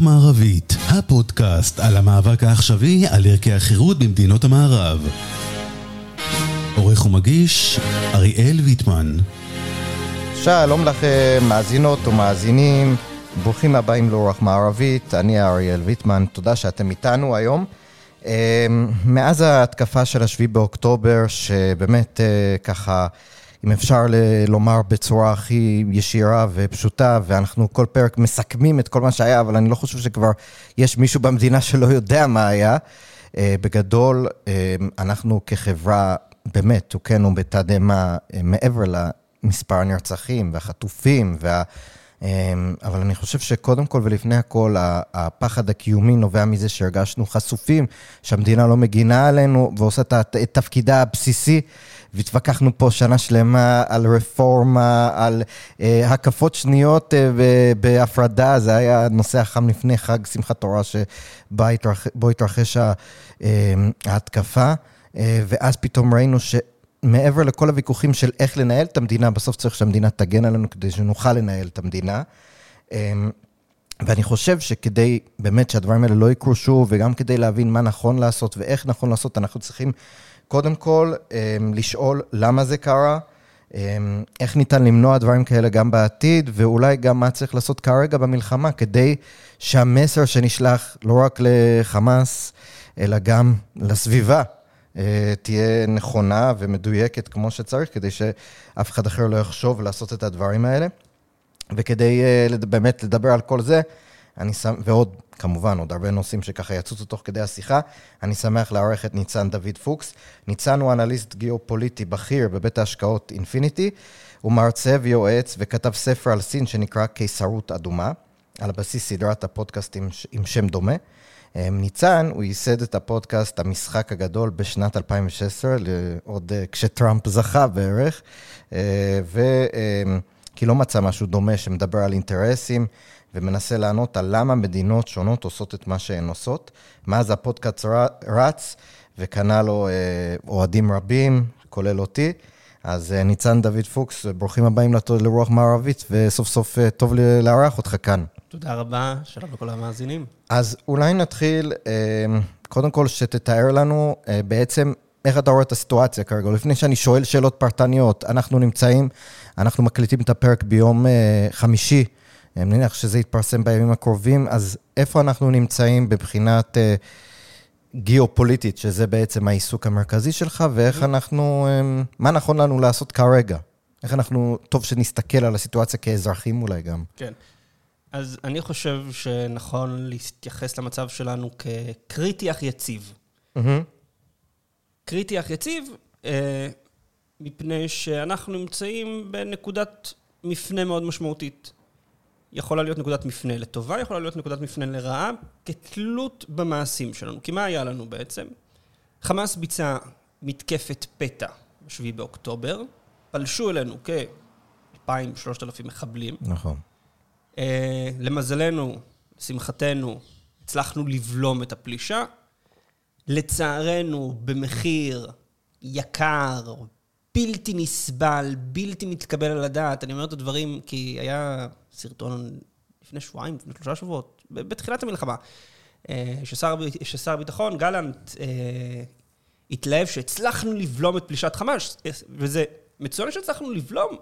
מערבית, הפודקאסט על המאבק העכשווי על ערכי החירות במדינות המערב. עורך ומגיש, אריאל ויטמן. שלום לכם, מאזינות ומאזינים, ברוכים הבאים לרוח מערבית, אני אריאל ויטמן, תודה שאתם איתנו היום. אמ, מאז ההתקפה של השביעי באוקטובר, שבאמת אה, ככה... אם אפשר ל- לומר בצורה הכי ישירה ופשוטה, ואנחנו כל פרק מסכמים את כל מה שהיה, אבל אני לא חושב שכבר יש מישהו במדינה שלא יודע מה היה. Uh, בגדול, uh, אנחנו כחברה באמת הוכינו בתדהמה uh, מעבר למספר הנרצחים והחטופים, וה... um, אבל אני חושב שקודם כל ולפני הכל, הפחד הקיומי נובע מזה שהרגשנו חשופים, שהמדינה לא מגינה עלינו ועושה את תפקידה הבסיסי. והתווכחנו פה שנה שלמה על רפורמה, על uh, הקפות שניות uh, בהפרדה, זה היה הנושא החם לפני חג שמחת תורה, שבו התרח, התרחש uh, ההתקפה, uh, ואז פתאום ראינו ש... מעבר לכל הוויכוחים של איך לנהל את המדינה, בסוף צריך שהמדינה תגן עלינו כדי שנוכל לנהל את המדינה. ואני חושב שכדי באמת שהדברים האלה לא יקרו שוב, וגם כדי להבין מה נכון לעשות ואיך נכון לעשות, אנחנו צריכים קודם כל, אמ, לשאול למה זה קרה, אמ, איך ניתן למנוע דברים כאלה גם בעתיד, ואולי גם מה צריך לעשות כרגע במלחמה, כדי שהמסר שנשלח לא רק לחמאס, אלא גם לסביבה, אה, תהיה נכונה ומדויקת כמו שצריך, כדי שאף אחד אחר לא יחשוב לעשות את הדברים האלה. וכדי אה, באמת לדבר על כל זה, אני שם, ועוד, כמובן, עוד הרבה נושאים שככה יצוצו תוך כדי השיחה. אני שמח לארח את ניצן דוד פוקס. ניצן הוא אנליסט גיאופוליטי בכיר בבית ההשקעות אינפיניטי. הוא מרצה ויועץ וכתב ספר על סין שנקרא קיסרות אדומה, על בסיס סדרת הפודקאסטים עם שם דומה. אמ, ניצן, הוא ייסד את הפודקאסט המשחק הגדול בשנת 2016, עוד אה, כשטראמפ זכה בערך, אה, וכי אמ, לא מצא משהו דומה שמדבר על אינטרסים ומנסה לענות על למה מדינות שונות עושות את מה שהן עושות. מאז הפודקאסט רץ, וקנה לו אה, אוהדים רבים, כולל אותי. אז אה, ניצן דוד פוקס, ברוכים הבאים לרוח מערבית, וסוף סוף אה, טוב לארח אותך כאן. תודה רבה, שלום לכל המאזינים. אז אולי נתחיל, קודם כל שתתאר לנו בעצם איך אתה רואה את הסיטואציה כרגע. לפני שאני שואל שאלות פרטניות, אנחנו נמצאים, אנחנו מקליטים את הפרק ביום חמישי. אני מניח שזה יתפרסם בימים הקרובים, אז איפה אנחנו נמצאים בבחינת אה, גיאופוליטית, שזה בעצם העיסוק המרכזי שלך, ואיך אנחנו, אה, מה נכון לנו לעשות כרגע? איך אנחנו, טוב שנסתכל על הסיטואציה כאזרחים אולי גם. כן. אז אני חושב שנכון להתייחס למצב שלנו כקריטי אך יציב. Mm-hmm. קריטי אך יציב, אה, מפני שאנחנו נמצאים בנקודת מפנה מאוד משמעותית. יכולה להיות נקודת מפנה לטובה, יכולה להיות נקודת מפנה לרעה, כתלות במעשים שלנו. כי מה היה לנו בעצם? חמאס ביצע מתקפת פתע ב-7 באוקטובר, פלשו אלינו כ-2,000-3,000 מחבלים. נכון. Uh, למזלנו, לשמחתנו, הצלחנו לבלום את הפלישה. לצערנו, במחיר יקר, בלתי נסבל, בלתי מתקבל על הדעת. אני אומר את הדברים כי היה סרטון לפני שבועיים, לפני שלושה שבועות, בתחילת המלחמה, אה, ששר, ששר הביטחון, גלנט, אה, התלהב שהצלחנו לבלום את פלישת חמאס, וזה מצוין שהצלחנו לבלום,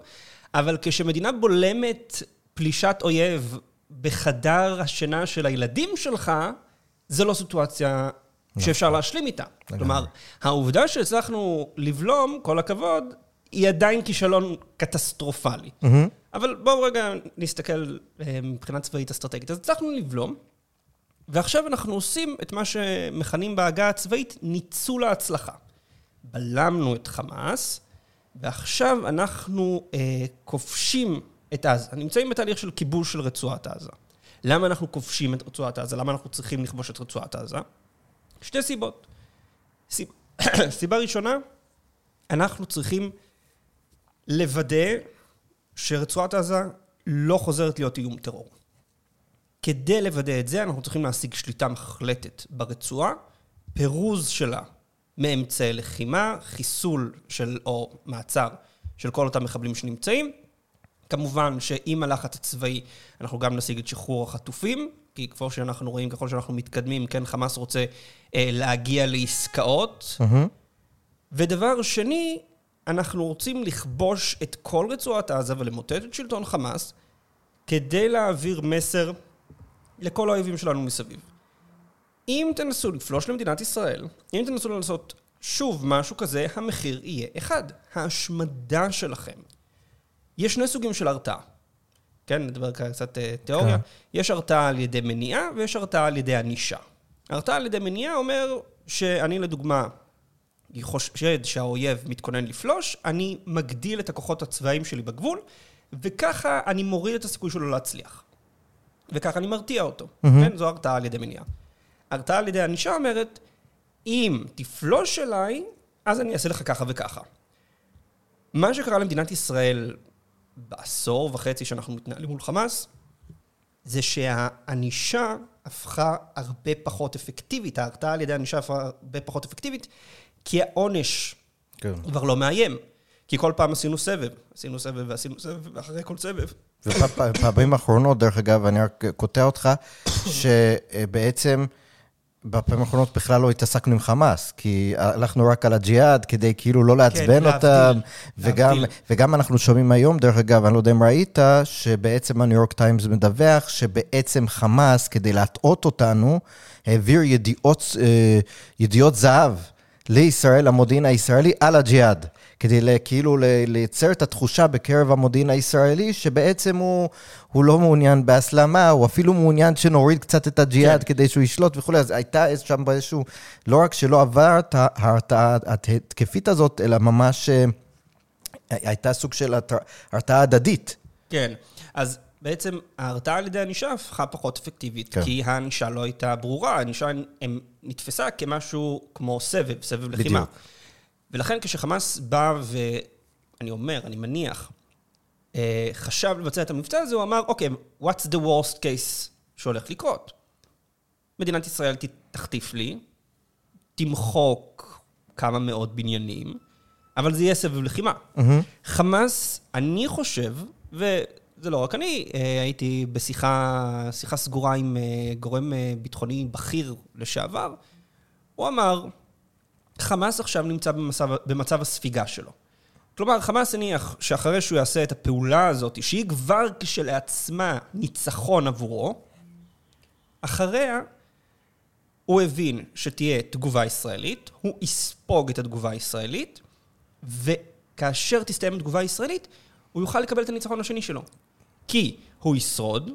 אבל כשמדינה בולמת פלישת אויב בחדר השינה של הילדים שלך, זו לא סיטואציה נכון. שאפשר להשלים איתה. כלומר, העובדה שהצלחנו לבלום, כל הכבוד, היא עדיין כישלון קטסטרופלי. אבל בואו רגע נסתכל אה, מבחינה צבאית אסטרטגית. אז הצלחנו לבלום, ועכשיו אנחנו עושים את מה שמכנים בעגה הצבאית ניצול ההצלחה. בלמנו את חמאס, ועכשיו אנחנו אה, כובשים את עזה. נמצאים בתהליך של כיבוש של רצועת עזה. למה אנחנו כובשים את רצועת עזה? למה אנחנו צריכים לכבוש את רצועת עזה? שתי סיבות. סיב... סיבה ראשונה, אנחנו צריכים לוודא שרצועת עזה לא חוזרת להיות איום טרור. כדי לוודא את זה, אנחנו צריכים להשיג שליטה מחלטת ברצועה, פירוז שלה מאמצעי לחימה, חיסול של, או מעצר של כל אותם מחבלים שנמצאים. כמובן שעם הלחץ הצבאי אנחנו גם נשיג את שחרור החטופים, כי ככל שאנחנו רואים, ככל שאנחנו מתקדמים, כן, חמאס רוצה אה, להגיע לעסקאות. ודבר שני, אנחנו רוצים לכבוש את כל רצועת עזה ולמוטט את שלטון חמאס, כדי להעביר מסר לכל האויבים שלנו מסביב. אם תנסו לפלוש למדינת ישראל, אם תנסו לעשות שוב משהו כזה, המחיר יהיה אחד, ההשמדה שלכם. יש שני סוגים של הרתעה. כן, נדבר כאן קצת אה, תיאוריה. כן. יש הרתעה על ידי מניעה ויש הרתעה על ידי ענישה. הרתעה על ידי מניעה אומר שאני לדוגמה חושד שהאויב מתכונן לפלוש, אני מגדיל את הכוחות הצבאיים שלי בגבול, וככה אני מוריד את הסיכוי שלו להצליח. וככה אני מרתיע אותו. כן, זו הרתעה על ידי מניעה. הרתעה על ידי ענישה אומרת, אם תפלוש אליי, אז אני אעשה לך ככה וככה. מה שקרה למדינת ישראל בעשור וחצי שאנחנו מתנהלים מול חמאס, זה שהענישה הפכה הרבה פחות אפקטיבית, ההרתעה על ידי הענישה הפכה הרבה פחות אפקטיבית, כי העונש כן. כבר לא מאיים. כי כל פעם עשינו סבב, עשינו סבב ועשינו סבב, ואחרי כל סבב. ובפעמים האחרונות, דרך אגב, אני רק קוטע אותך, שבעצם בפעמים האחרונות בכלל לא התעסקנו עם חמאס, כי הלכנו רק על הג'יהאד כדי כאילו לא לעצבן אותם, להבדיל, וגם, להבדיל. וגם אנחנו שומעים היום, דרך אגב, אני לא יודע אם ראית, שבעצם הניו יורק טיימס מדווח שבעצם חמאס, כדי להטעות אותנו, העביר ידיעות, אה, ידיעות זהב לישראל, למודיעין הישראלי, על הג'יהאד. כדי כאילו לייצר את התחושה בקרב המודיעין הישראלי, שבעצם הוא, הוא לא מעוניין בהסלמה, הוא אפילו מעוניין שנוריד קצת את הג'יהאד כן. כדי שהוא ישלוט וכולי. אז הייתה שם איזשהו, לא רק שלא עבר את ההרתעה ההתקפית הזאת, אלא ממש אה, הייתה סוג של הרתעה הדדית. כן. אז בעצם ההרתעה על ידי ענישה הפכה פחות אפקטיבית, כן. כי הענישה לא הייתה ברורה, הענישה נתפסה כמשהו כמו סבב, סבב לחימה. בדיוק. ולכן כשחמאס בא ואני אומר, אני מניח, אה, חשב לבצע את המבצע הזה, הוא אמר, אוקיי, what's the worst case שהולך לקרות? מדינת ישראל תחטיף לי, תמחוק כמה מאות בניינים, אבל זה יהיה סבב לחימה. חמאס, אני חושב, וזה לא רק אני, אה, הייתי בשיחה שיחה סגורה עם אה, גורם אה, ביטחוני בכיר לשעבר, הוא אמר, חמאס עכשיו נמצא במצב, במצב הספיגה שלו. כלומר, חמאס הניח שאחרי שהוא יעשה את הפעולה הזאת, שהיא כבר כשלעצמה ניצחון עבורו, אחריה הוא הבין שתהיה תגובה ישראלית, הוא יספוג את התגובה הישראלית, וכאשר תסתיים התגובה הישראלית, הוא יוכל לקבל את הניצחון השני שלו. כי הוא ישרוד,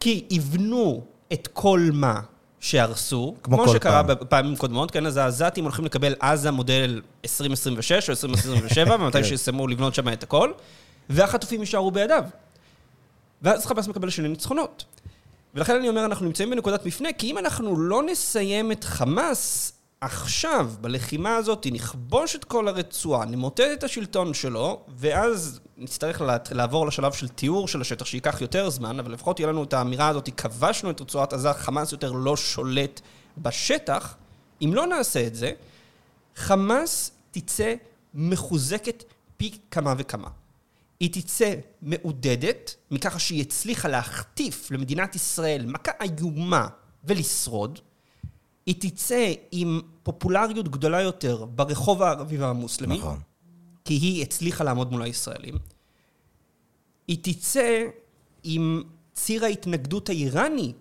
כי יבנו את כל מה שהרסו, כמו כמו שקרה פעם. בפעמים קודמות, כן, אז העזתים הולכים לקבל עזה מודל 2026 או 2027, ומתי כן. שיסיימו לבנות שם את הכל, והחטופים יישארו בידיו. ואז חמאס מקבל שני ניצחונות. ולכן אני אומר, אנחנו נמצאים בנקודת מפנה, כי אם אנחנו לא נסיים את חמאס עכשיו, בלחימה הזאת, נכבוש את כל הרצועה, נמוטט את השלטון שלו, ואז נצטרך לעבור לשלב של תיאור של השטח, שייקח יותר זמן, אבל לפחות תהיה לנו את האמירה הזאת, כבשנו את רצועת עזה, חמאס יותר לא שולט בשטח. אם לא נעשה את זה, חמאס תצא מחוזקת פי כמה וכמה. היא תצא מעודדת מככה שהיא הצליחה להחטיף למדינת ישראל מכה איומה ולשרוד. היא תצא עם פופולריות גדולה יותר ברחוב הערבי והמוסלמי, נכון. כי היא הצליחה לעמוד מול הישראלים. היא תצא עם ציר ההתנגדות האיראני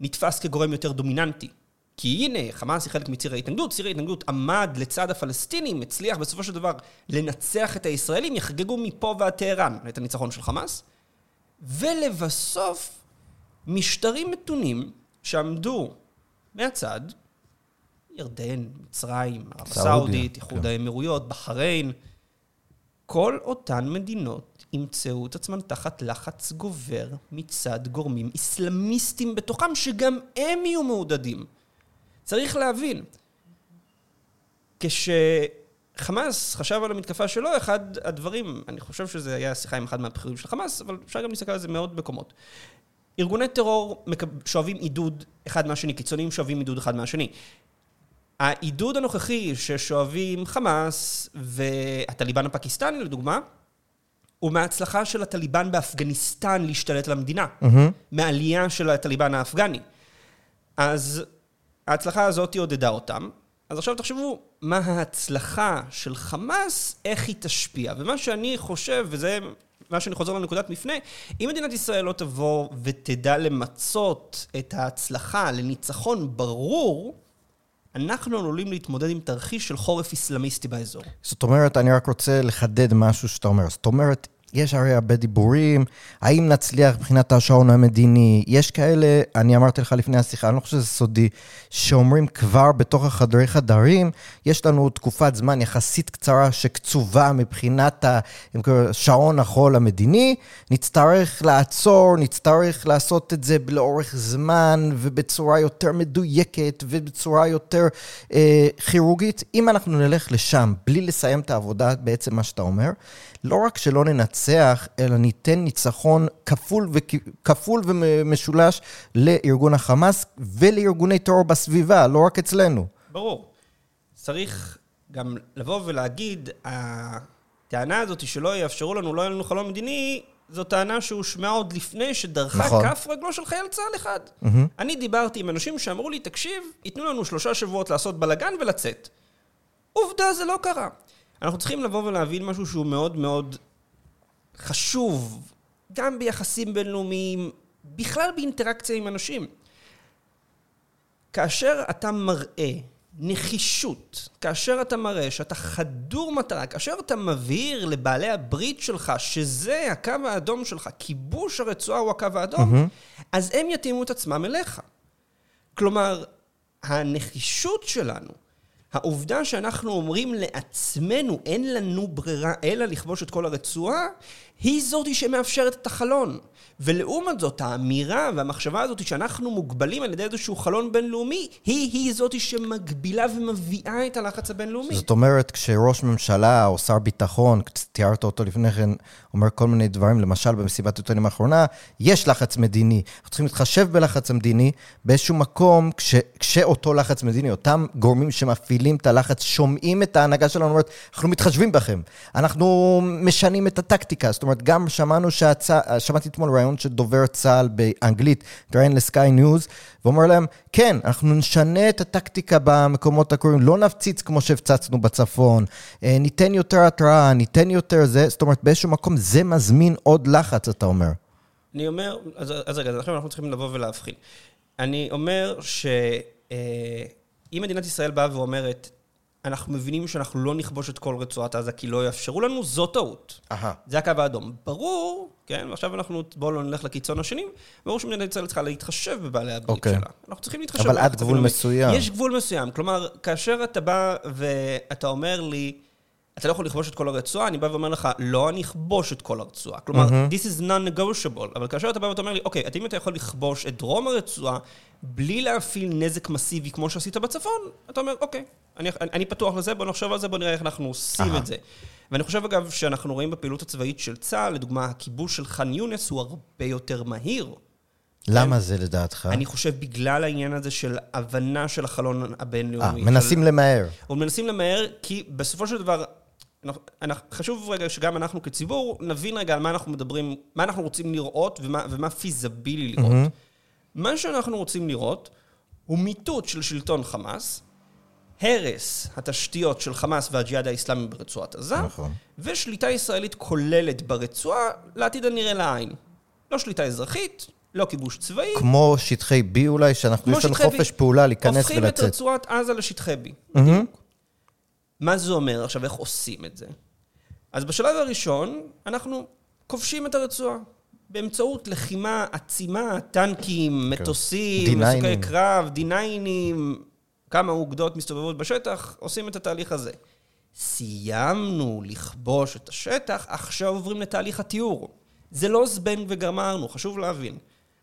נתפס כגורם יותר דומיננטי. כי הנה, חמאס היא חלק מציר ההתנגדות, ציר ההתנגדות עמד לצד הפלסטינים, הצליח בסופו של דבר לנצח את הישראלים, יחגגו מפה ועד טהרן את הניצחון של חמאס. ולבסוף, משטרים מתונים שעמדו מהצד, ירדן, מצרים, ערב הסעודית, איחוד כן. האמירויות, בחריין, כל אותן מדינות ימצאו את עצמן תחת לחץ גובר מצד גורמים אסלאמיסטים בתוכם, שגם הם יהיו מעודדים. צריך להבין, כשחמאס חשב על המתקפה שלו, אחד הדברים, אני חושב שזה היה שיחה עם אחד מהבכירים של חמאס, אבל אפשר גם להסתכל על זה מאוד מקומות. ארגוני טרור שואבים עידוד אחד מהשני, קיצוניים שואבים עידוד אחד מהשני. העידוד הנוכחי ששואבים חמאס והטליבן הפקיסטני, לדוגמה, הוא מההצלחה של הטליבן באפגניסטן להשתלט על המדינה. מהעלייה של הטליבן האפגני. אז ההצלחה הזאת עודדה אותם. אז עכשיו תחשבו, מה ההצלחה של חמאס, איך היא תשפיע. ומה שאני חושב, וזה מה שאני חוזר לנקודת מפנה, אם מדינת ישראל לא תבוא ותדע למצות את ההצלחה לניצחון ברור, אנחנו עלולים להתמודד עם תרחיש של חורף איסלאמיסטי באזור. זאת אומרת, אני רק רוצה לחדד משהו שאתה אומר. זאת אומרת, יש הרי הרבה דיבורים, האם נצליח מבחינת השעון המדיני? יש כאלה, אני אמרתי לך לפני השיחה, אני לא חושב שזה סודי, שאומרים כבר בתוך החדרי חדרים, יש לנו תקופת זמן יחסית קצרה שקצובה מבחינת השעון החול המדיני, נצטרך לעצור, נצטרך לעשות את זה לאורך זמן ובצורה יותר מדויקת ובצורה יותר אה, כירורגית. אם אנחנו נלך לשם בלי לסיים את העבודה, בעצם מה שאתה אומר, לא רק שלא ננצח, אלא ניתן ניצחון כפול, וכ... כפול ומשולש לארגון החמאס ולארגוני טרור בסביבה, לא רק אצלנו. ברור. צריך גם לבוא ולהגיד, הטענה הזאת שלא יאפשרו לנו, לא יהיה לנו חלום מדיני, זו טענה שהושמעה עוד לפני שדרכה נכון. כף רגלו של חייל צה"ל אחד. Mm-hmm. אני דיברתי עם אנשים שאמרו לי, תקשיב, ייתנו לנו שלושה שבועות לעשות בלאגן ולצאת. עובדה, זה לא קרה. אנחנו צריכים לבוא ולהבין משהו שהוא מאוד מאוד חשוב, גם ביחסים בינלאומיים, בכלל באינטראקציה עם אנשים. כאשר אתה מראה נחישות, כאשר אתה מראה שאתה חדור מטרה, כאשר אתה מבהיר לבעלי הברית שלך שזה הקו האדום שלך, כיבוש הרצועה הוא הקו האדום, mm-hmm. אז הם יתאימו את עצמם אליך. כלומר, הנחישות שלנו העובדה שאנחנו אומרים לעצמנו, אין לנו ברירה אלא לכבוש את כל הרצועה, היא זאת שמאפשרת את החלון. ולעומת זאת, האמירה והמחשבה הזאת שאנחנו מוגבלים על ידי איזשהו חלון בינלאומי, היא-היא זאת שמגבילה ומביאה את הלחץ הבינלאומי. זאת אומרת, כשראש ממשלה או שר ביטחון, תיארת אותו לפני כן, אומר כל מיני דברים, למשל במסיבת עיתונים האחרונה, יש לחץ מדיני. אנחנו צריכים להתחשב בלחץ המדיני באיזשהו מקום, כש, כשאותו לחץ מדיני, אותם גורמים שמפעילים את הלחץ, שומעים את ההנהגה שלנו, אומרת, אנחנו מתחשבים בכם, אנחנו משנים את הטקטיקה. זאת אומרת, גם שמענו שהצע... שמעתי אתמול ראיון של דובר צה"ל באנגלית, ראיין לסקיי ניוז, ואומר להם, כן, אנחנו נשנה את הטקטיקה במקומות הקרובים, לא נפציץ כמו שהפצצנו בצפון, אה, ניתן יותר התראה, ניתן יותר זה, זאת אומרת, באיזשהו מקום זה מזמין עוד לחץ, אתה אומר. אני אומר, אז, אז רגע, אז עכשיו אנחנו צריכים לבוא ולהבחין. אני אומר שאם אה, מדינת ישראל באה ואומרת, אנחנו מבינים שאנחנו לא נכבוש את כל רצועת עזה כי לא יאפשרו לנו, זו טעות. Aha. זה הקו האדום. ברור, כן, ועכשיו אנחנו, בואו לא נלך לקיצון השני, ברור שמדינת ישראל צריכה להתחשב בבעלי הברית okay. אוקיי. שלה. אנחנו צריכים להתחשב. אבל עד גבול מסוים. יש גבול מסוים. כלומר, כאשר אתה בא ואתה אומר לי, אתה לא יכול לכבוש את כל הרצועה, אני בא ואומר לך, לא, אני אכבוש את כל הרצועה. כלומר, mm-hmm. this is non-negotiable. אבל כאשר אתה בא ואתה אומר לי, אוקיי, אם אתה יכול לכבוש את דרום הרצועה בלי להפעיל נזק מסיבי כמו שעשית בצפון, אתה אומר, אוקיי, אני, אני, אני פתוח לזה, בוא נחשוב על זה, בוא נראה איך אנחנו עושים Aha. את זה. ואני חושב, אגב, שאנחנו רואים בפעילות הצבאית של צה"ל, לדוגמה, הכיבוש של ח'אן יונס הוא הרבה יותר מהיר. למה כן? זה לדעתך? אני חושב בגלל העניין הזה של הבנה של החלון הבינלאומי. אה, מנסים. למהר. מנסים למהר, כי בסופו של דבר, חשוב רגע שגם אנחנו כציבור נבין רגע על מה אנחנו מדברים, מה אנחנו רוצים לראות ומה, ומה פיזבילי לראות. Mm-hmm. מה שאנחנו רוצים לראות הוא מיטוט של שלטון חמאס, הרס התשתיות של חמאס והג'יהאד האיסלאמי ברצועת עזה, נכון. ושליטה ישראלית כוללת ברצועה לעתיד הנראה לעין. לא שליטה אזרחית, לא כיבוש צבאי. כמו שטחי B אולי, שאנחנו, יש לנו חופש פעולה להיכנס ולצאת. הופכים את רצועת עזה לשטחי B. Mm-hmm. מה זה אומר עכשיו, איך עושים את זה? אז בשלב הראשון, אנחנו כובשים את הרצועה. באמצעות לחימה עצימה, טנקים, כן. מטוסים, מסוכי קרב, דיניינים, כמה אוגדות מסתובבות בשטח, עושים את התהליך הזה. סיימנו לכבוש את השטח, עכשיו עוברים לתהליך התיאור. זה לא זבנג וגמרנו, חשוב להבין.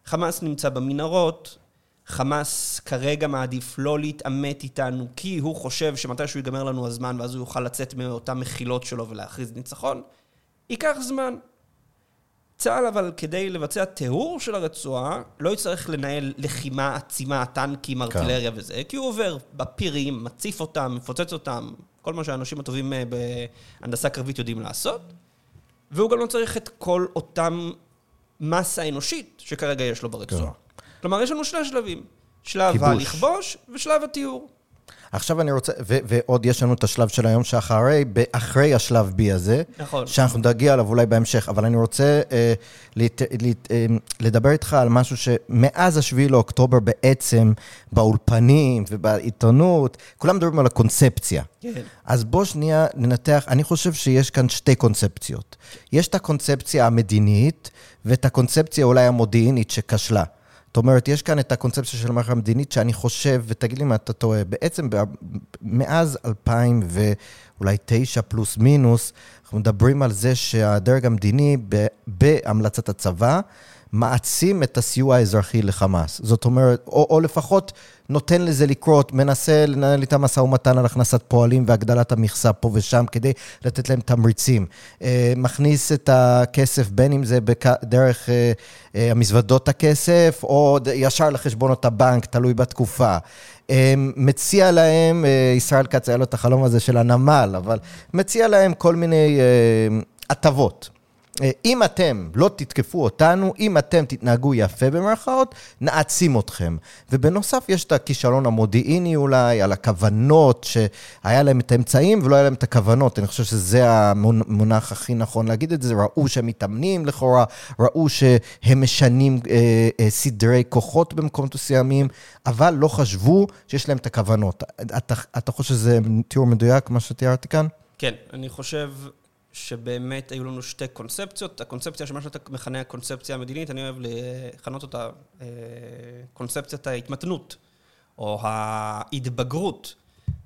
חמאס נמצא במנהרות, חמאס כרגע מעדיף לא להתעמת איתנו, כי הוא חושב שמתי שהוא ייגמר לנו הזמן, ואז הוא יוכל לצאת מאותן מחילות שלו ולהכריז ניצחון. ייקח זמן. צה"ל אבל כדי לבצע טיהור של הרצועה, לא יצטרך לנהל לחימה עצימה, טנקים, ארטילריה כן. וזה, כי הוא עובר בפירים, מציף אותם, מפוצץ אותם, כל מה שהאנשים הטובים אה, בהנדסה קרבית יודעים לעשות, והוא גם לא צריך את כל אותם מסה אנושית שכרגע יש לו ברצועה. כן. כלומר, יש לנו שני שלבים. שלב. הלכבוש ושלב הטיהור. עכשיו אני רוצה, ו- ועוד יש לנו את השלב של היום שאחרי, אחרי השלב B הזה, נכון. שאנחנו נגיע אליו אולי בהמשך, אבל אני רוצה אה, לת, לת, אה, לדבר איתך על משהו שמאז השביעי לאוקטובר בעצם, באולפנים ובעיתונות, כולם מדברים על הקונספציה. כן. אז בוא שנייה ננתח, אני חושב שיש כאן שתי קונספציות. יש את הקונספציה המדינית ואת הקונספציה אולי המודיעינית שכשלה. אומרת, יש כאן את הקונספציה של המערכת המדינית, שאני חושב, ותגיד לי מה אתה טועה, בעצם מאז 2000 ואולי 9 פלוס מינוס, אנחנו מדברים על זה שהדרג המדיני, בהמלצת הצבא, מעצים את הסיוע האזרחי לחמאס. זאת אומרת, או, או לפחות נותן לזה לקרות, מנסה לנהל איתם משא ומתן על הכנסת פועלים והגדלת המכסה פה ושם כדי לתת להם תמריצים. אה, מכניס את הכסף, בין אם זה. דרך אה, אה, המזוודות הכסף, או ישר לחשבונות הבנק, תלוי בתקופה. מציע להם, ישראל כץ היה לו את החלום הזה של הנמל, אבל מציע להם כל מיני הטבות. אה, אם אתם לא תתקפו אותנו, אם אתם תתנהגו יפה במרכאות, נעצים אתכם. ובנוסף יש את הכישלון המודיעיני אולי, על הכוונות, שהיה להם את האמצעים ולא היה להם את הכוונות. אני חושב שזה המונח הכי נכון להגיד את זה. ראו שהם מתאמנים לכאורה, ראו שהם משנים אה, אה, סדרי כוחות במקומות מסוימים, אבל לא חשבו שיש להם את הכוונות. אתה, אתה חושב שזה תיאור מדויק, מה שתיארתי כאן? כן, אני חושב שבאמת היו לנו שתי קונספציות. הקונספציה שמה שאתה מכנה הקונספציה המדינית, אני אוהב לכנות אותה אה, קונספציית ההתמתנות, או ההתבגרות.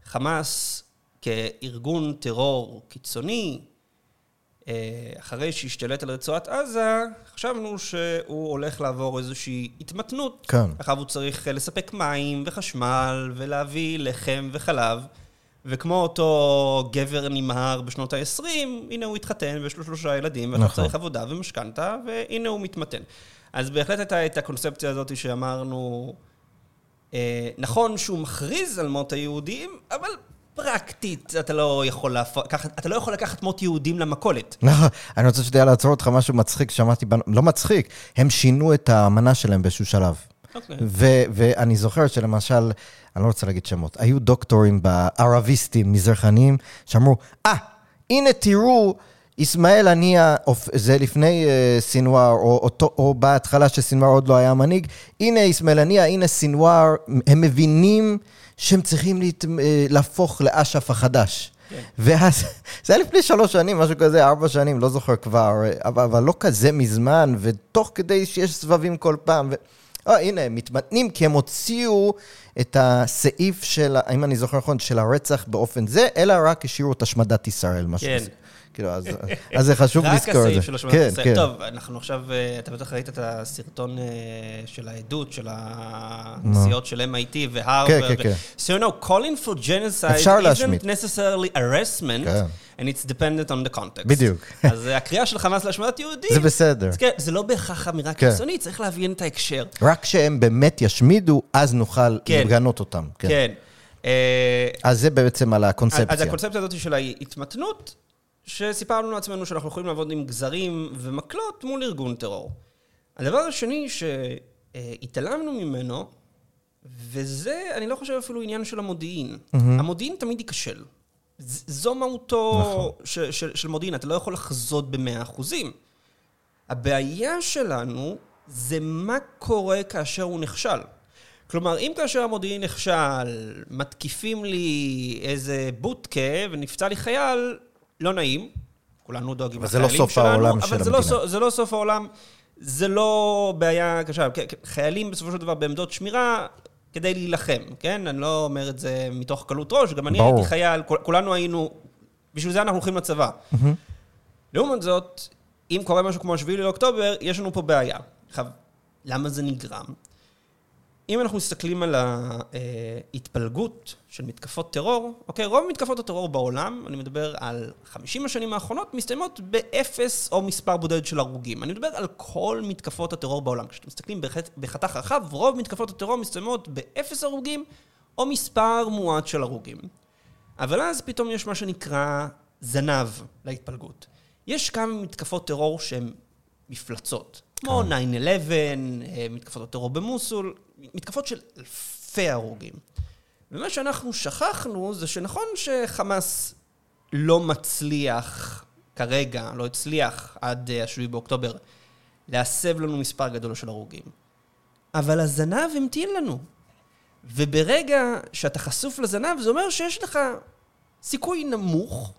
חמאס כארגון טרור קיצוני, אה, אחרי שהשתלט על רצועת עזה, חשבנו שהוא הולך לעבור איזושהי התמתנות. כן. עכשיו הוא צריך אה, לספק מים וחשמל ולהביא לחם וחלב. וכמו אותו גבר נמהר בשנות ה-20, הנה הוא התחתן ויש לו שלושה ילדים, ועכשיו נכון. צריך עבודה ומשכנתה, והנה הוא מתמתן. אז בהחלט הייתה את הקונספציה הזאת שאמרנו, אה, נכון שהוא מכריז על מות היהודים, אבל פרקטית אתה לא יכול, להפ... לקחת- אתה לא יכול לקחת מות יהודים למכולת. נכון, אני רוצה שנייה לעצור אותך משהו מצחיק ששמעתי, בנ- לא מצחיק, הם שינו את האמנה שלהם באיזשהו שלב. אוקיי. ו- ואני זוכר שלמשל, אני לא רוצה להגיד שמות, היו דוקטורים בערביסטים מזרחניים שאמרו, אה, הנה תראו, אסמאעיל הנייה, זה לפני אה, סינואר, או, אותו, או בהתחלה שסינואר עוד לא היה מנהיג, הנה אסמאעיל הנייה, הנה סינואר, הם מבינים שהם צריכים להת, אה, להפוך לאש"ף החדש. כן. ואז, זה היה לפני שלוש שנים, משהו כזה, ארבע שנים, לא זוכר כבר, אבל, אבל לא כזה מזמן, ותוך כדי שיש סבבים כל פעם. ו... אה, הנה, הם מתמתנים כי הם הוציאו את הסעיף של, אם אני זוכר נכון, של הרצח באופן זה, אלא רק השאירו את השמדת ישראל, משהו כן. כאילו, אז, אז זה חשוב רק לזכור את זה. הסעיף של השמדת כן, ישראל. כן. טוב, אנחנו עכשיו, אה, אתה בטח ראית את הסרטון אה, של העדות של הנסיעות של MIT והרווארד. כן, כן, כן. So no, calling for genocide isn't necessarily harassment, כן. and it's dependent on the context. בדיוק. אז אה, הקריאה של חמאס להשמדת יהודים, זה בסדר. אז כן, זה לא בהכרח אמירה כן. קיצונית, צריך להבין את ההקשר. רק כשהם באמת ישמידו, אז נוכל כן. לגנות אותם. כן. כן. אז זה בעצם על הקונספציה. אז הקונספציה הזאת של ההתמתנות, שסיפרנו לעצמנו שאנחנו יכולים לעבוד עם גזרים ומקלות מול ארגון טרור. הדבר השני שהתעלמנו ממנו, וזה, אני לא חושב אפילו עניין של המודיעין. המודיעין תמיד ייכשל. זו מהותו ש- של, של מודיעין, אתה לא יכול לחזות במאה אחוזים. הבעיה שלנו זה מה קורה כאשר הוא נכשל. כלומר, אם כאשר המודיעין נכשל, מתקיפים לי איזה בוטקה ונפצע לי חייל, לא נעים. כולנו דואגים אבל זה לא לחיילים סוף שלנו, העולם של אבל זה לא, המדינה. זה לא סוף העולם, זה לא בעיה קשה. כן, כן, חיילים בסופו של דבר בעמדות שמירה כדי להילחם, כן? אני לא אומר את זה מתוך קלות ראש, גם אני ברור. הייתי חייל, כול- כולנו היינו, בשביל זה אנחנו הולכים לצבא. לעומת זאת, אם קורה משהו כמו 7 לאוקטובר, יש לנו פה בעיה. עכשיו, למה זה נגרם? אם אנחנו מסתכלים על ההתפלגות של מתקפות טרור, אוקיי, רוב מתקפות הטרור בעולם, אני מדבר על 50 השנים האחרונות, מסתיימות באפס או מספר בודד של הרוגים. אני מדבר על כל מתקפות הטרור בעולם. כשאתם מסתכלים בחת, בחתך רחב, רוב מתקפות הטרור מסתיימות באפס הרוגים או מספר מועט של הרוגים. אבל אז פתאום יש מה שנקרא זנב להתפלגות. יש כמה מתקפות טרור שהן מפלצות. כמו 9-11, אה, מתקפות הטרור במוסול, מתקפות של אלפי הרוגים. ומה שאנחנו שכחנו זה שנכון שחמאס לא מצליח כרגע, לא הצליח עד אה, השביעי באוקטובר, להסב לנו מספר גדול של הרוגים. אבל הזנב המתין לנו. וברגע שאתה חשוף לזנב, זה אומר שיש לך סיכוי נמוך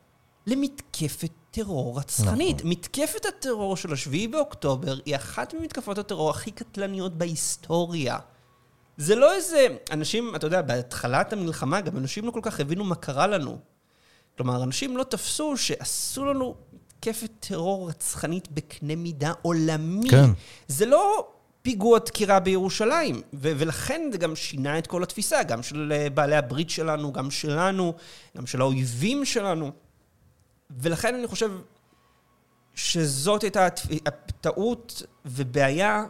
למתקפת טרור רצחנית. נכון. מתקפת הטרור של השביעי באוקטובר היא אחת ממתקפות הטרור הכי קטלניות בהיסטוריה. זה לא איזה... אנשים, אתה יודע, בהתחלת המלחמה גם אנשים לא כל כך הבינו מה קרה לנו. כלומר, אנשים לא תפסו שעשו לנו מתקפת טרור רצחנית בקנה מידה עולמי. כן. זה לא פיגוע דקירה בירושלים, ו- ולכן זה גם שינה את כל התפיסה, גם של אה, בעלי הברית שלנו, גם שלנו, גם של האויבים שלנו. ולכן אני חושב שזאת הייתה טעות ובעיה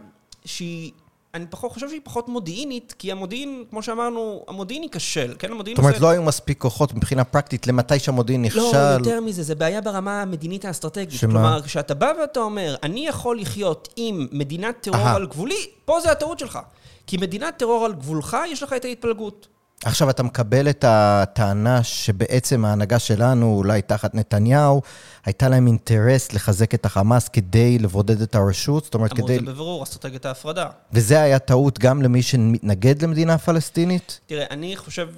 שהיא אני פחות, חושב שהיא פחות מודיעינית, כי המודיעין, כמו שאמרנו, המודיעין ייכשל, כן? המודיעין... זאת אומרת, לא היו מספיק כוחות מבחינה פרקטית למתי שהמודיעין נכשל. לא, יותר מזה, זה בעיה ברמה המדינית האסטרטגית. שמה? כלומר, כשאתה בא ואתה אומר, אני יכול לחיות עם מדינת טרור Aha. על גבולי, פה זה הטעות שלך. כי מדינת טרור על גבולך, יש לך את ההתפלגות. עכשיו, אתה מקבל את הטענה שבעצם ההנהגה שלנו, אולי תחת נתניהו, הייתה להם אינטרס לחזק את החמאס כדי לבודד את הרשות? זאת אומרת, כדי... אמרו את זה בבירור, אסטרטגיית ההפרדה. וזה היה טעות גם למי שמתנגד למדינה פלסטינית? תראה, אני חושב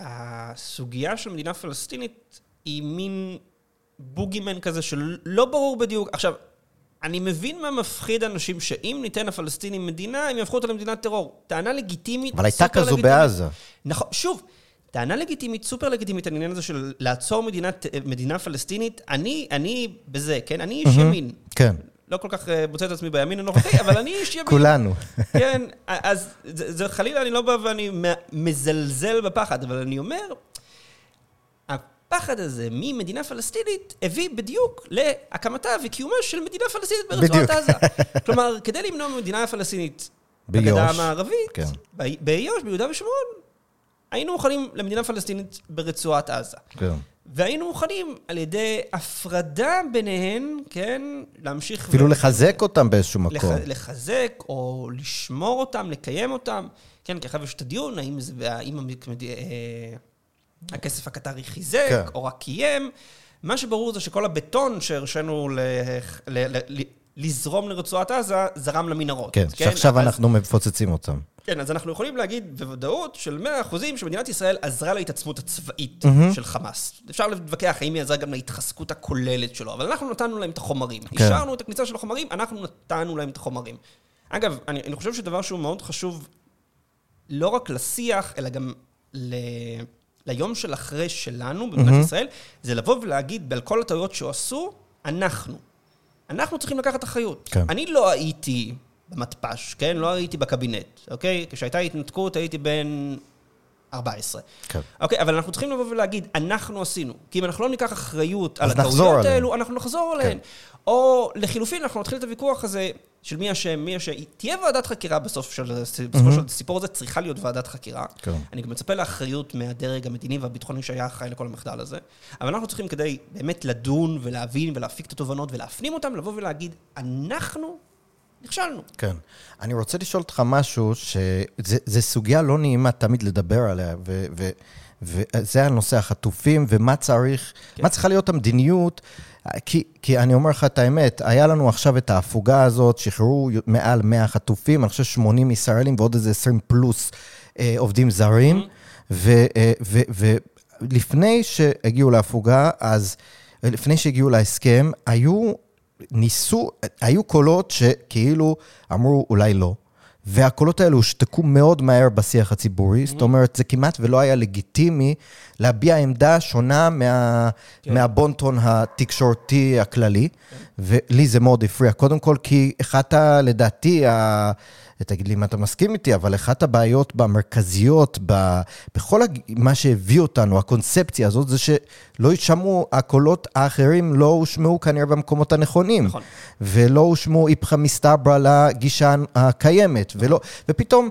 שהסוגיה של מדינה פלסטינית היא מין בוגימן כזה שלא ברור בדיוק. עכשיו, אני מבין מה מפחיד אנשים שאם ניתן לפלסטינים מדינה, הם יהפכו אותה למדינת טרור. טענה לגיטימית, אבל הייתה כזו לגיטימית. בעזה. נכון, שוב, טענה לגיטימית, סופר לגיטימית, העניין הזה של לעצור מדינת, מדינה פלסטינית, אני, אני בזה, כן? אני איש ימין. כן. לא כל כך אה, מוצא את עצמי בימין הנוכחי, אבל אני איש ימין. כולנו. כן, אז זה, זה חלילה, אני לא בא ואני מזלזל בפחד, אבל אני אומר, הפחד הזה ממדינה פלסטינית הביא בדיוק להקמתה וקיומה של מדינה פלסטינית ברצועת עזה. כלומר, כדי למנוע מדינה פלסטינית בגדה המערבית, כן. באיו"ש, ביהודה ושומרון, היינו מוכנים למדינה פלסטינית ברצועת עזה. כן. והיינו מוכנים על ידי הפרדה ביניהן, כן, להמשיך... אפילו ו... לחזק אותם באיזשהו מקום. לח... לחזק או לשמור אותם, לקיים אותם. כן, כי אחר יש את הדיון, האם זה... האם... הכסף הקטרי חיזק, כן. או רק קיים. מה שברור זה שכל הבטון שהרשינו ל... ל... ל... לזרום לרצועת עזה, זרם למנהרות. כן, כן? שעכשיו אז... אנחנו מפוצצים אותם. כן, אז אנחנו יכולים להגיד בוודאות של 100% שמדינת ישראל עזרה להתעצמות הצבאית mm-hmm. של חמאס. אפשר להתווכח האם היא עזרה גם להתחזקות הכוללת שלו, אבל אנחנו נתנו להם את החומרים. כן. אישרנו את הכניסה של החומרים, אנחנו נתנו להם את החומרים. אגב, אני, אני חושב שדבר שהוא מאוד חשוב, לא רק לשיח, אלא גם ל... ליום של אחרי שלנו במדינת mm-hmm. ישראל, זה לבוא ולהגיד, על כל הטעויות שעשו, אנחנו. אנחנו צריכים לקחת אחריות. כן. אני לא הייתי במתפ"ש, כן? לא הייתי בקבינט, אוקיי? כשהייתה התנתקות הייתי בן 14. כן. אוקיי, אבל אנחנו צריכים לבוא ולהגיד, אנחנו עשינו. כי אם אנחנו לא ניקח אחריות על הטעויות האלו, אנחנו נחזור עליהן. כן. או לחילופין, אנחנו נתחיל את הוויכוח הזה של מי אשם, מי אשם. תהיה ועדת חקירה בסוף של, בסופו של הסיפור הזה, צריכה להיות ועדת חקירה. כן. אני גם מצפה לאחריות מהדרג המדיני והביטחוני שהיה אחראי לכל המחדל הזה. אבל אנחנו צריכים כדי באמת לדון ולהבין ולהפיק את התובנות ולהפנים אותם, לבוא ולהגיד, אנחנו נכשלנו. כן. אני רוצה לשאול אותך משהו, שזו סוגיה לא נעימה תמיד לדבר עליה, ו... ו וזה הנושא החטופים, ומה צריך, כן. מה צריכה להיות המדיניות כי, כי אני אומר לך את האמת, היה לנו עכשיו את ההפוגה הזאת, שחררו מעל 100 חטופים, אני חושב 80 ישראלים ועוד איזה 20 פלוס אה, עובדים זרים, mm-hmm. ולפני אה, שהגיעו להפוגה, אז לפני שהגיעו להסכם, היו, ניסו, היו קולות שכאילו אמרו אולי לא. והקולות האלו הושתקו מאוד מהר בשיח הציבורי, mm-hmm. זאת אומרת, זה כמעט ולא היה לגיטימי להביע עמדה שונה מה, כן. מהבונטון התקשורתי הכללי, כן. ולי זה מאוד הפריע. קודם כל, כי אחת, לדעתי, ותגיד לי אם אתה מסכים איתי, אבל אחת הבעיות המרכזיות ב, בכל הג... מה שהביא אותנו, הקונספציה הזאת, זה שלא יישמעו, הקולות האחרים לא הושמעו כנראה במקומות הנכונים. נכון. ולא הושמעו איפכא מסתברא לגישה הקיימת, ולא, ופתאום,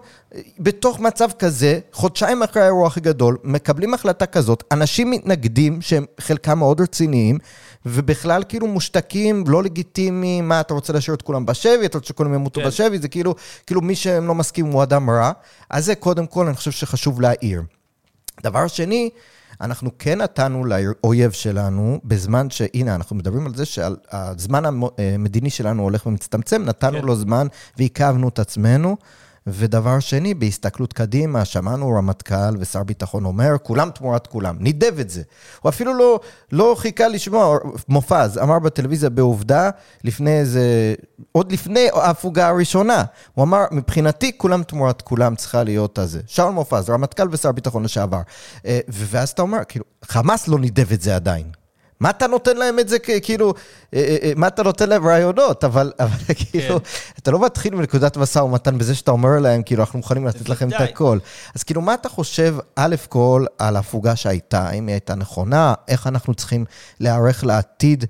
בתוך מצב כזה, חודשיים אחרי האירוע הכי גדול, מקבלים החלטה כזאת, אנשים מתנגדים, שהם חלקם מאוד רציניים, ובכלל כאילו מושתקים, לא לגיטימיים, מה, אתה רוצה להשאיר את כולם בשבי, אתה רוצה שכולם ימותו כן. בשבי, זה כאילו, כאילו מי שלא מסכים הוא אדם רע. אז זה קודם כל, אני חושב שחשוב להעיר. דבר שני, אנחנו כן נתנו לאויב שלנו, בזמן שהנה, אנחנו מדברים על זה שהזמן המדיני שלנו הולך ומצטמצם, נתנו כן. לו זמן ועיכבנו את עצמנו. ודבר שני, בהסתכלות קדימה, שמענו רמטכ"ל ושר ביטחון אומר, כולם תמורת כולם, נידב את זה. הוא אפילו לא, לא חיכה לשמוע, מופז אמר בטלוויזיה בעובדה, לפני איזה, עוד לפני ההפוגה הראשונה, הוא אמר, מבחינתי כולם תמורת כולם צריכה להיות הזה. שאול מופז, רמטכ"ל ושר ביטחון לשעבר. אה, ואז אתה אומר, כאילו, חמאס לא נידב את זה עדיין. מה אתה נותן להם את זה, כאילו, אה, אה, אה, מה אתה נותן להם רעיונות, אבל, אבל כאילו, אתה לא מתחיל מנקודת משא ומתן בזה שאתה אומר להם, כאילו, אנחנו מוכנים לתת לכם את. הכל. אז כאילו, מה אתה חושב, א' כל, על ההפוגה שהייתה, האם היא הייתה נכונה, איך אנחנו צריכים להיערך לעתיד?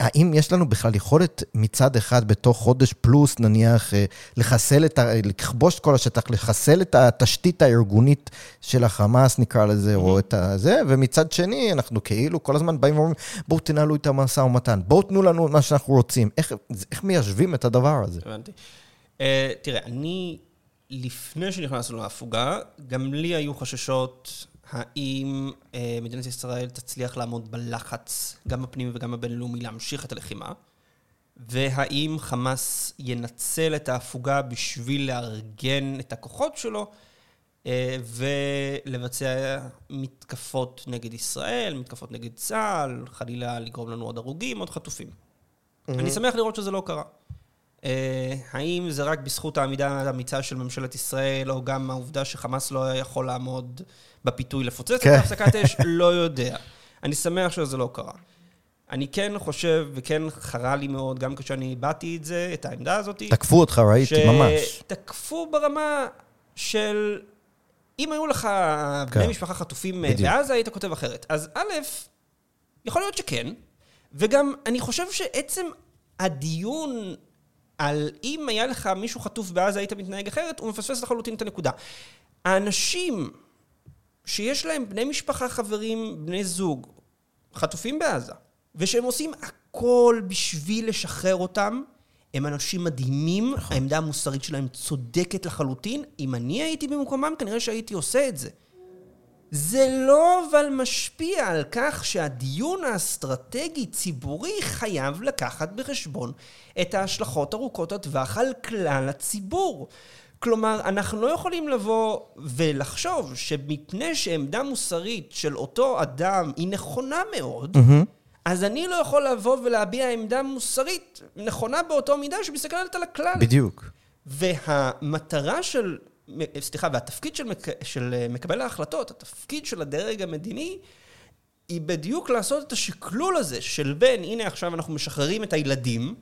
האם יש לנו בכלל יכולת מצד אחד בתוך חודש פלוס, נניח, אה, לחסל את ה... לכבוש את כל השטח, לחסל את התשתית הארגונית של החמאס, נקרא לזה, או את הזה, ומצד שני, אנחנו כאילו כל הזמן באים ואומרים, בואו תנהלו את המשא ומתן, בואו תנו לנו מה שאנחנו רוצים. איך, איך מיישבים את הדבר הזה? הבנתי. Uh, תראה, אני, לפני שנכנסנו להפוגה, גם לי היו חששות האם uh, מדינת ישראל תצליח לעמוד בלחץ, גם הפנימי וגם הבינלאומי, להמשיך את הלחימה, והאם חמאס ינצל את ההפוגה בשביל לארגן את הכוחות שלו, אה, ולבצע מתקפות נגד ישראל, מתקפות נגד צה"ל, חלילה לגרום לנו עוד הרוגים, עוד חטופים. אני שמח לראות שזה לא קרה. אה, האם זה רק בזכות העמידה האמיצה של ממשלת ישראל, או גם העובדה שחמאס לא יכול לעמוד בפיתוי לפוצץ את כן. הפסקת אש? לא יודע. אני שמח שזה לא קרה. אני כן חושב, וכן חרה לי מאוד, גם כשאני הבעתי את זה, את העמדה הזאת, תקפו אותך, ראיתי, ממש. שתקפו ברמה של... אם היו לך בני כן. משפחה חטופים בדיוק. בעזה, היית כותב אחרת. אז א', יכול להיות שכן, וגם אני חושב שעצם הדיון על אם היה לך מישהו חטוף בעזה, היית מתנהג אחרת, הוא מפספס לחלוטין את הנקודה. האנשים שיש להם בני משפחה, חברים, בני זוג, חטופים בעזה, ושהם עושים הכל בשביל לשחרר אותם, הם אנשים מדהימים, העמדה המוסרית שלהם צודקת לחלוטין. אם אני הייתי במקומם, כנראה שהייתי עושה את זה. זה לא אבל משפיע על כך שהדיון האסטרטגי-ציבורי חייב לקחת בחשבון את ההשלכות ארוכות הטווח על כלל הציבור. כלומר, אנחנו לא יכולים לבוא ולחשוב שמפני שעמדה מוסרית של אותו אדם היא נכונה מאוד, אז אני לא יכול לבוא ולהביע עמדה מוסרית נכונה באותו מידה שמסתכלת על הכלל. בדיוק. והמטרה של, סליחה, והתפקיד של, מק, של מקבל ההחלטות, התפקיד של הדרג המדיני, היא בדיוק לעשות את השקלול הזה של בין, הנה עכשיו אנחנו משחררים את הילדים,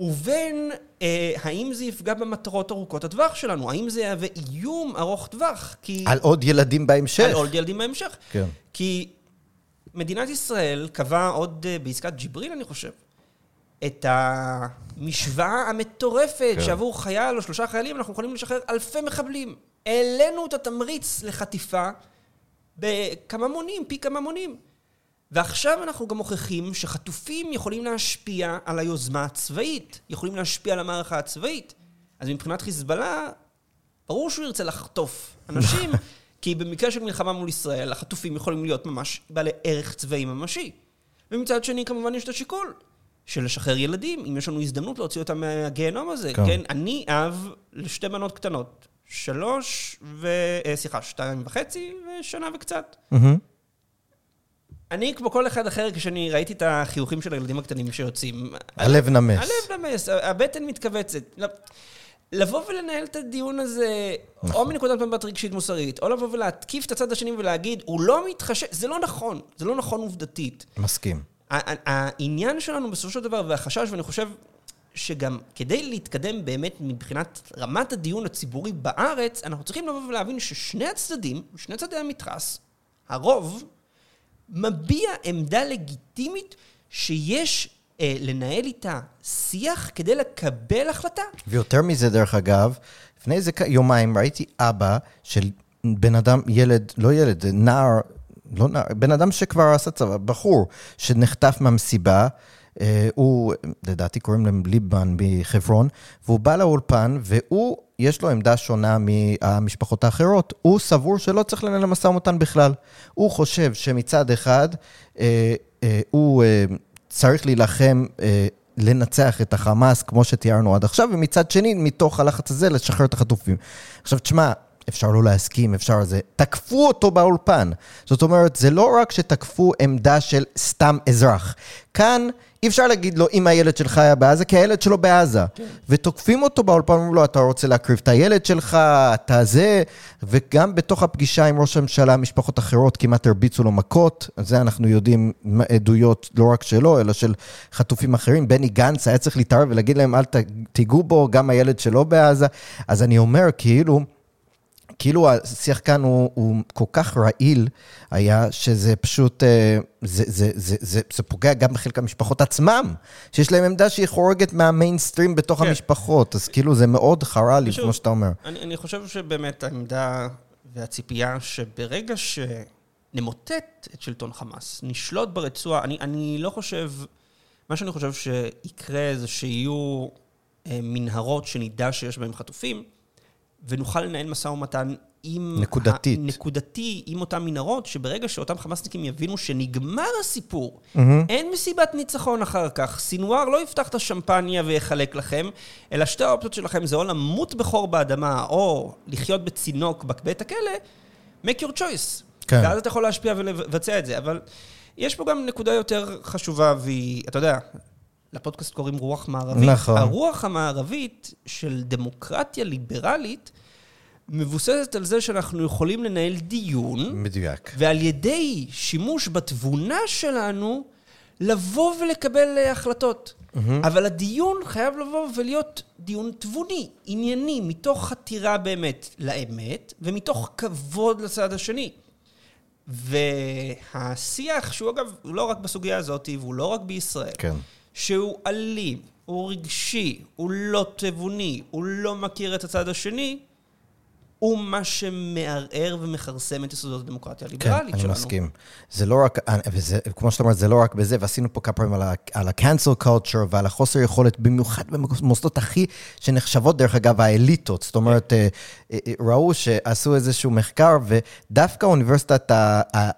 ובין אה, האם זה יפגע במטרות ארוכות הטווח שלנו, האם זה יהווה איום ארוך טווח, כי... על עוד ילדים בהמשך. על עוד ילדים בהמשך. כן. כי מדינת ישראל קבעה עוד אה, בעסקת ג'יבריל, אני חושב, את המשוואה המטורפת כן. שעבור חייל או שלושה חיילים אנחנו יכולים לשחרר אלפי מחבלים. העלינו את התמריץ לחטיפה בכמה מונים, פי כמה מונים. ועכשיו אנחנו גם מוכיחים שחטופים יכולים להשפיע על היוזמה הצבאית, יכולים להשפיע על המערכה הצבאית. אז מבחינת חיזבאללה, ברור שהוא ירצה לחטוף אנשים, כי במקרה של מלחמה מול ישראל, החטופים יכולים להיות ממש בעלי ערך צבאי ממשי. ומצד שני, כמובן, יש את השיקול של לשחרר ילדים, אם יש לנו הזדמנות להוציא אותם מהגיהנום הזה. כן. כן, אני אב לשתי בנות קטנות, שלוש ו... אה, סליחה, שתיים וחצי ושנה וקצת. אני, כמו כל אחד אחר, כשאני ראיתי את החיוכים של הילדים הקטנים שיוצאים... הלב נמס. הלב נמס, הבטן מתכווצת. לבוא ולנהל את הדיון הזה, או מנקודת מבט רגשית מוסרית, או לבוא ולהתקיף את הצד השני ולהגיד, הוא לא מתחשב, זה לא נכון, זה לא נכון עובדתית. מסכים. העניין שלנו בסופו של דבר, והחשש, ואני חושב, שגם כדי להתקדם באמת מבחינת רמת הדיון הציבורי בארץ, אנחנו צריכים לבוא ולהבין ששני הצדדים, שני צדדי המתרס, הרוב, מביע עמדה לגיטימית שיש אה, לנהל איתה שיח כדי לקבל החלטה. ויותר מזה, דרך אגב, לפני איזה יומיים ראיתי אבא של בן אדם, ילד, לא ילד, נער, לא נער, בן אדם שכבר עשה צבא, בחור שנחטף מהמסיבה. אה, הוא, לדעתי קוראים להם ליבמן מחברון, והוא בא לאולפן, והוא, יש לו עמדה שונה מהמשפחות האחרות. הוא סבור שלא צריך לנהל משא ומתן בכלל. הוא חושב שמצד אחד, אה, אה, הוא צריך להילחם, לנצח את החמאס, כמו שתיארנו עד עכשיו, ומצד שני, מתוך הלחץ הזה, לשחרר את החטופים. עכשיו, תשמע, אפשר לא להסכים, אפשר זה. תקפו אותו באולפן. זאת אומרת, זה לא רק שתקפו עמדה של סתם אזרח. כאן אי אפשר להגיד לו, אם הילד שלך היה בעזה, כי הילד שלו בעזה. כן. ותוקפים אותו באולפן, אומרים לו, אתה רוצה להקריב את הילד שלך, אתה זה, וגם בתוך הפגישה עם ראש הממשלה, משפחות אחרות כמעט הרביצו לו מכות. זה אנחנו יודעים עדויות לא רק שלו, אלא של חטופים אחרים. בני גנץ היה צריך להתערב ולהגיד להם, אל תיגעו בו, גם הילד שלו בעזה. אז אני אומר, כאילו... כאילו השיח כאן הוא, הוא כל כך רעיל היה, שזה פשוט, אה, זה, זה, זה, זה, זה פוגע גם בחלק המשפחות עצמם, שיש להם עמדה שהיא חורגת מהמיינסטרים בתוך כן. המשפחות, אז כאילו זה מאוד חרה לי, כמו שאתה אומר. אני, אני חושב שבאמת העמדה והציפייה שברגע שנמוטט את שלטון חמאס, נשלוט ברצועה, אני, אני לא חושב, מה שאני חושב שיקרה זה שיהיו אה, מנהרות שנדע שיש בהן חטופים, ונוכל לנהל משא ומתן עם... נקודתית. נקודתי, עם אותן מנהרות, שברגע שאותם חמאסניקים יבינו שנגמר הסיפור, mm-hmm. אין מסיבת ניצחון אחר כך. סינואר לא יפתח את השמפניה ויחלק לכם, אלא שתי האופציות שלכם זה או למות בחור באדמה, או לחיות בצינוק בבית הכלא, make your choice. כן. ואז אתה יכול להשפיע ולבצע את זה. אבל יש פה גם נקודה יותר חשובה, והיא, אתה יודע, לפודקאסט קוראים רוח מערבית. נכון. הרוח המערבית של דמוקרטיה ליברלית מבוססת על זה שאנחנו יכולים לנהל דיון. מדויק. ועל ידי שימוש בתבונה שלנו, לבוא ולקבל אה, החלטות. Mm-hmm. אבל הדיון חייב לבוא ולהיות דיון תבוני, ענייני, מתוך חתירה באמת לאמת, ומתוך כבוד לצד השני. והשיח, שהוא אגב, הוא לא רק בסוגיה הזאת, והוא לא רק בישראל. כן. שהוא אלים, הוא רגשי, הוא לא תבוני, הוא לא מכיר את הצד השני, הוא מה שמערער ומכרסם את יסודות הדמוקרטיה הליברלית שלנו. כן, אני מסכים. זה לא רק, וזה, כמו שאתה אומר, זה לא רק בזה, ועשינו פה כמה פעמים על ה-cancel culture ועל החוסר יכולת, במיוחד במוסדות הכי, שנחשבות, דרך אגב, האליטות. זאת אומרת, אה, אה, אה, ראו שעשו איזשהו מחקר, ודווקא אוניברסיטת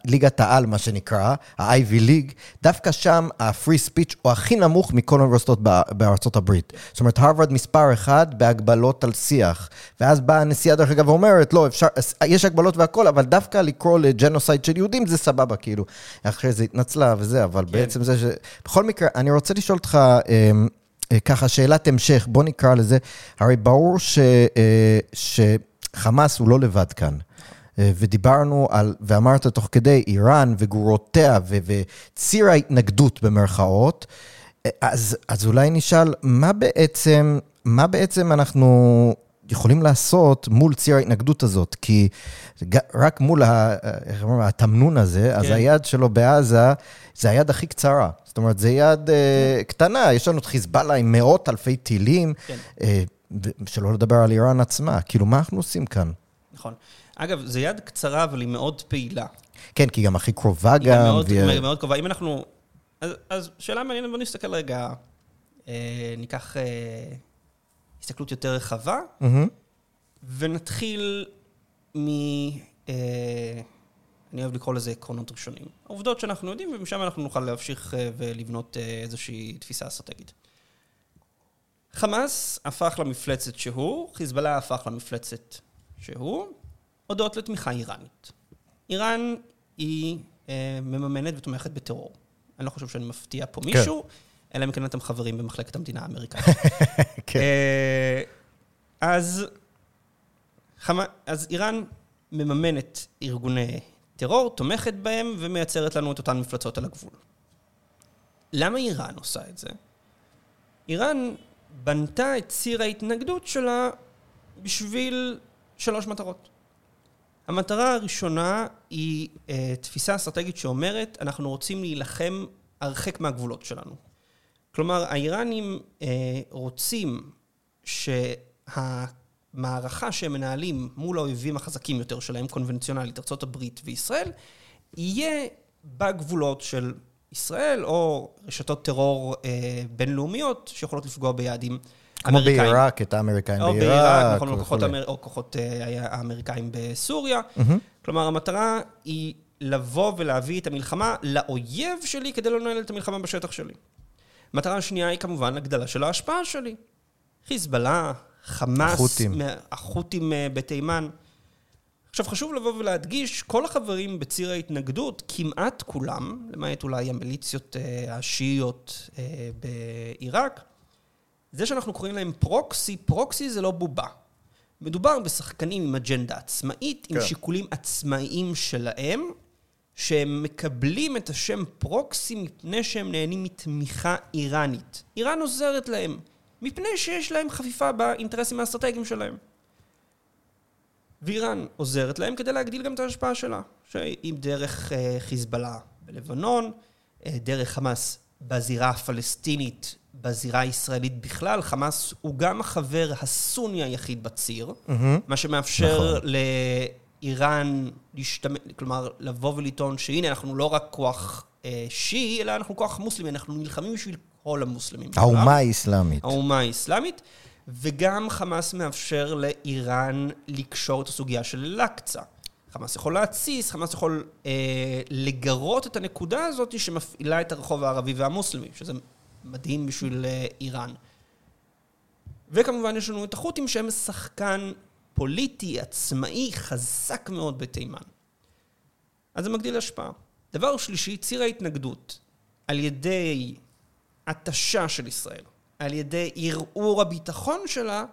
ליגת העל, מה שנקרא, ה-Ivy League, דווקא שם ה-free speech הוא הכי נמוך מכל האוניברסיטות בארצות הברית. זאת אומרת, הרווארד מספר אחד בהגבלות על שיח. ואז באה הנשיאה, דרך אגב, ואומרת, לא, אפשר, יש הגבלות והכל, אבל דווקא לקרוא לג'נוסייד של יהודים זה סבבה, כאילו. אחרי זה התנצלה וזה, אבל כן. בעצם זה ש... בכל מקרה, אני רוצה לשאול אותך... אמ, אה, ככה, שאלת המשך, בוא נקרא לזה, הרי ברור ש, אה, שחמאס הוא לא לבד כאן. אה, ודיברנו על, ואמרת תוך כדי, איראן וגרורותיה ו, וציר ההתנגדות במרכאות, אז, אז אולי נשאל, מה בעצם, מה בעצם אנחנו יכולים לעשות מול ציר ההתנגדות הזאת, כי רק מול התמנון הזה, כן. אז היד שלו בעזה, זה היד הכי קצרה. זאת אומרת, זה יד אה, כן. uh, קטנה, יש לנו את חיזבאללה עם מאות אלפי טילים, כן. uh, שלא לדבר על איראן עצמה. כאילו, מה אנחנו עושים כאן? נכון. אגב, זו יד קצרה, אבל היא מאוד פעילה. כן, כי היא גם הכי קרובה גם. היא מאוד, ו... מאוד קרובה. אם אנחנו... אז, אז שאלה מעניינת, בוא נסתכל רגע, אה, ניקח... אה, הסתכלות יותר רחבה, mm-hmm. ונתחיל מ... אה, אני אוהב לקרוא לזה עקרונות ראשונים. העובדות שאנחנו יודעים, ומשם אנחנו נוכל להמשיך אה, ולבנות אה, איזושהי תפיסה אסטרטגית. חמאס הפך למפלצת שהוא, חיזבאללה הפך למפלצת שהוא, הודות לתמיכה איראנית. איראן היא אה, מממנת ותומכת בטרור. אני לא חושב שאני מפתיע פה כן. אלא אם כן אתם חברים במחלקת המדינה האמריקאית. כן. אה, אז, חמה, אז איראן מממנת ארגוני טרור, תומכת בהם ומייצרת לנו את אותן מפלצות על הגבול. למה איראן עושה את זה? איראן בנתה את ציר ההתנגדות שלה בשביל שלוש מטרות. המטרה הראשונה היא אה, תפיסה אסטרטגית שאומרת, אנחנו רוצים להילחם הרחק מהגבולות שלנו. כלומר, האיראנים אה, רוצים שהמערכה שהם מנהלים מול האויבים החזקים יותר שלהם, קונבנציונלית, ארה"ב וישראל, יהיה בגבולות של ישראל, או רשתות טרור אה, בינלאומיות שיכולות לפגוע ביעדים כמו. בעיראק, את האמריקאים או בעיראק. בעיראק, נכון, או כוחות. האמר- או כוחות אה, האמריקאים בסוריה. מהמם. כלומר, המטרה היא לבוא ולהביא את המלחמה לאויב שלי כדי לא לנהל את המלחמה בשטח שלי. המטרה השנייה היא כמובן הגדלה של ההשפעה שלי. חיזבאללה, חמאס, החות'ים. החות'ים אה, בתימן. עכשיו, חשוב לבוא ולהדגיש, כל החברים בציר ההתנגדות, כמעט כולם, למעט אולי המיליציות אה, השיעיות אה, בעיראק, זה שאנחנו קוראים להם פרוקסי, פרוקסי זה לא בובה. מדובר בשחקנים עם אג'נדה עצמאית, עם כן. שיקולים עצמאיים שלהם, שהם מקבלים את השם פרוקסי מפני שהם נהנים מתמיכה איראנית. איראן עוזרת להם, מפני שיש להם חפיפה באינטרסים האסטרטגיים שלהם. ואיראן עוזרת להם כדי להגדיל גם את ההשפעה שלה, שהיא דרך אה, חיזבאללה בלבנון, אה, דרך חמאס בזירה הפלסטינית, בזירה הישראלית בכלל. חמאס הוא גם החבר הסוני היחיד בציר, מהמם. מה שמאפשר נכון. לאיראן להשתמש, כלומר, לבוא ולטעון שהנה, אנחנו לא רק כוח אה, שיעי, אלא אנחנו כוח מוסלמי, אנחנו נלחמים בשביל כל המוסלמים. האומה האסלאמית. האומה האסלאמית, וגם חמאס מאפשר לאיראן לקשור את הסוגיה של אל-אקצא. חמאס יכול להתסיס, חמאס יכול אה, לגרות את הנקודה הזאת שמפעילה את הרחוב הערבי והמוסלמי, שזה מדהים בשביל אה, איראן. וכמובן יש לנו את החות'ים שהם שחקן פוליטי, עצמאי, חזק מאוד בתימן. אז זה מגדיל השפעה. דבר שלישי, ציר ההתנגדות. על ידי התשה של ישראל, על ידי ערעור הביטחון שלה,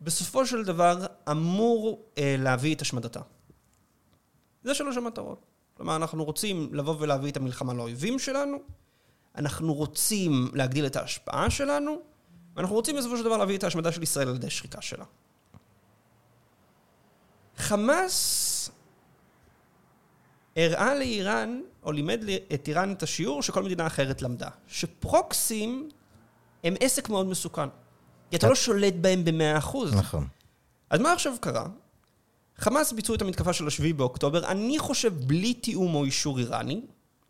בסופו של דבר אמור אה, להביא את השמדתה. זה שלוש המטרות. כלומר, אנחנו רוצים לבוא ולהביא את המלחמה לאויבים שלנו, אנחנו רוצים להגדיל את ההשפעה שלנו, ואנחנו רוצים בסופו של דבר להביא את ההשמדה של ישראל על ידי שחיקה שלה. חמאס הראה לאיראן, או לימד את איראן את השיעור שכל מדינה אחרת למדה, שפרוקסים הם עסק מאוד מסוכן. כי אתה לא שולט בהם במאה אחוז. נכון. אז מה עכשיו קרה? חמאס ביצעו את המתקפה של השביעי באוקטובר, אני חושב בלי תיאום או אישור איראני,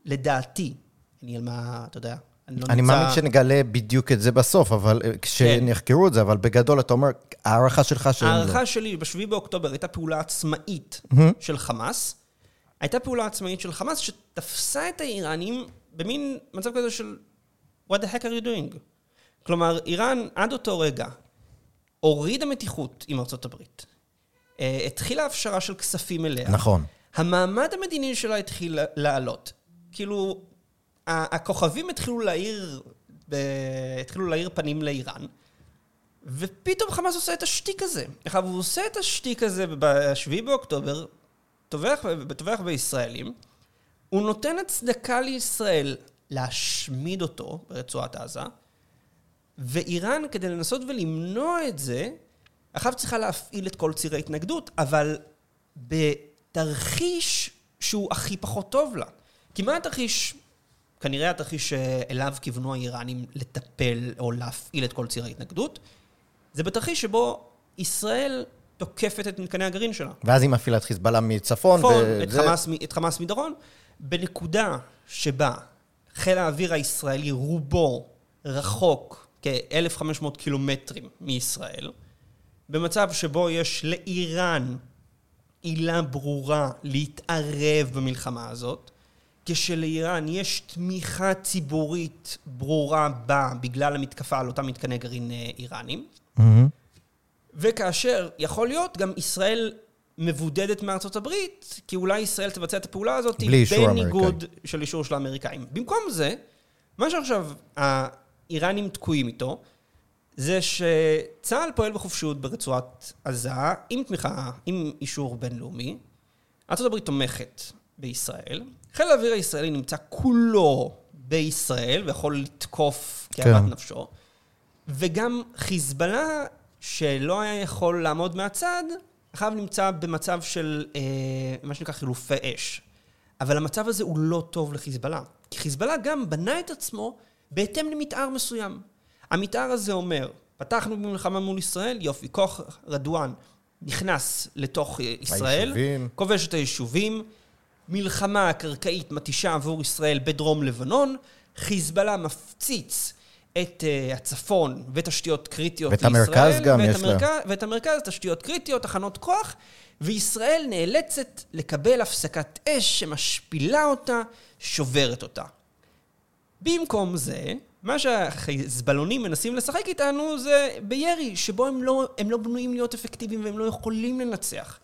לדעתי, אני על מה, אתה יודע, אני לא אני נמצא... מאמין שנגלה בדיוק את זה בסוף, אבל אה, כשנחקרו את זה, אבל בגדול אתה אומר, הערכה שלך שהם לא. ההערכה שלי בשביעי באוקטובר הייתה פעולה עצמאית של חמאס. הייתה פעולה עצמאית של חמאס שתפסה את האיראנים במין מצב כזה של what the heck are you doing? כלומר, איראן עד אותו רגע הורידה מתיחות עם ארצות הברית. אה, התחילה הפשרה של כספים אליה. נכון. המעמד המדיני שלה התחיל לעלות. כאילו, הכוכבים התחילו להאיר. התחילו להאיר פנים לאיראן, ופתאום חמאס עושה את השטיק הזה. עכשיו, הוא עושה את השטיק הזה ב-7 באוקטובר, טובח, בישראלים, הוא נותן הצדקה לישראל להשמיד אותו ברצועת עזה, ואיראן, כדי לנסות ולמנוע את זה, עכשיו צריכה להפעיל את כל צירי ההתנגדות, אבל בתרחיש שהוא הכי פחות טוב לה. כי מה התרחיש, כנראה התרחיש שאליו כיוונו האיראנים לטפל או להפעיל את כל צירי ההתנגדות, זה בתרחיש שבו ישראל תוקפת את מתקני הגרעין שלה. ואז היא מפעילה את חיזבאללה מצפון. צפון, וזה- את חמאס, את חמאס מדרום, בנקודה שבה חיל האוויר הישראלי רובו רחוק כ-1,500 קילומטרים מישראל, במצב שבו יש לאיראן עילה ברורה להתערב במלחמה הזאת, כשלאיראן יש תמיכה ציבורית ברורה בה בגלל המתקפה על אותם מתקני גרעין אה, איראנים, מהמם. וכאשר, יכול להיות, גם ישראל מבודדת מארצות הברית, כי אולי ישראל תבצע את הפעולה הזאת בניגוד של אישור של האמריקאים. במקום זה, מה שעכשיו האיראנים תקועים איתו, זה שצה"ל פועל בחופשיות ברצועת עזה, עם תמיכה, עם אישור בינלאומי. ארה"ב תומכת בישראל. חיל האוויר הישראלי נמצא כולו בישראל ויכול לתקוף כאוות כן. נפשו. וגם חיזבאללה, שלא היה יכול לעמוד מהצד, עכשיו נמצא במצב של אה, מה שנקרא חילופי אש. אבל המצב הזה הוא לא טוב לחיזבאללה. כי חיזבאללה גם בנה את עצמו בהתאם למתאר מסוים. המתאר הזה אומר, פתחנו במלחמה מול ישראל, יופי, כוח רדואן נכנס לתוך אה, ישראל, היישובים. כובש את היישובים, מלחמה קרקעית מתישה עבור ישראל בדרום לבנון, חיזבאללה מפציץ את uh, הצפון ותשתיות קריטיות ואת לישראל. המרכז גם ואת יש לה. המרכז, ואת המרכז, תשתיות קריטיות, תחנות כוח, וישראל נאלצת לקבל הפסקת אש שמשפילה אותה, שוברת אותה. במקום זה, מה שהחיזבאלונים מנסים לשחק איתנו זה בירי, שבו הם לא, הם לא בנויים להיות אפקטיביים והם לא יכולים לנצח.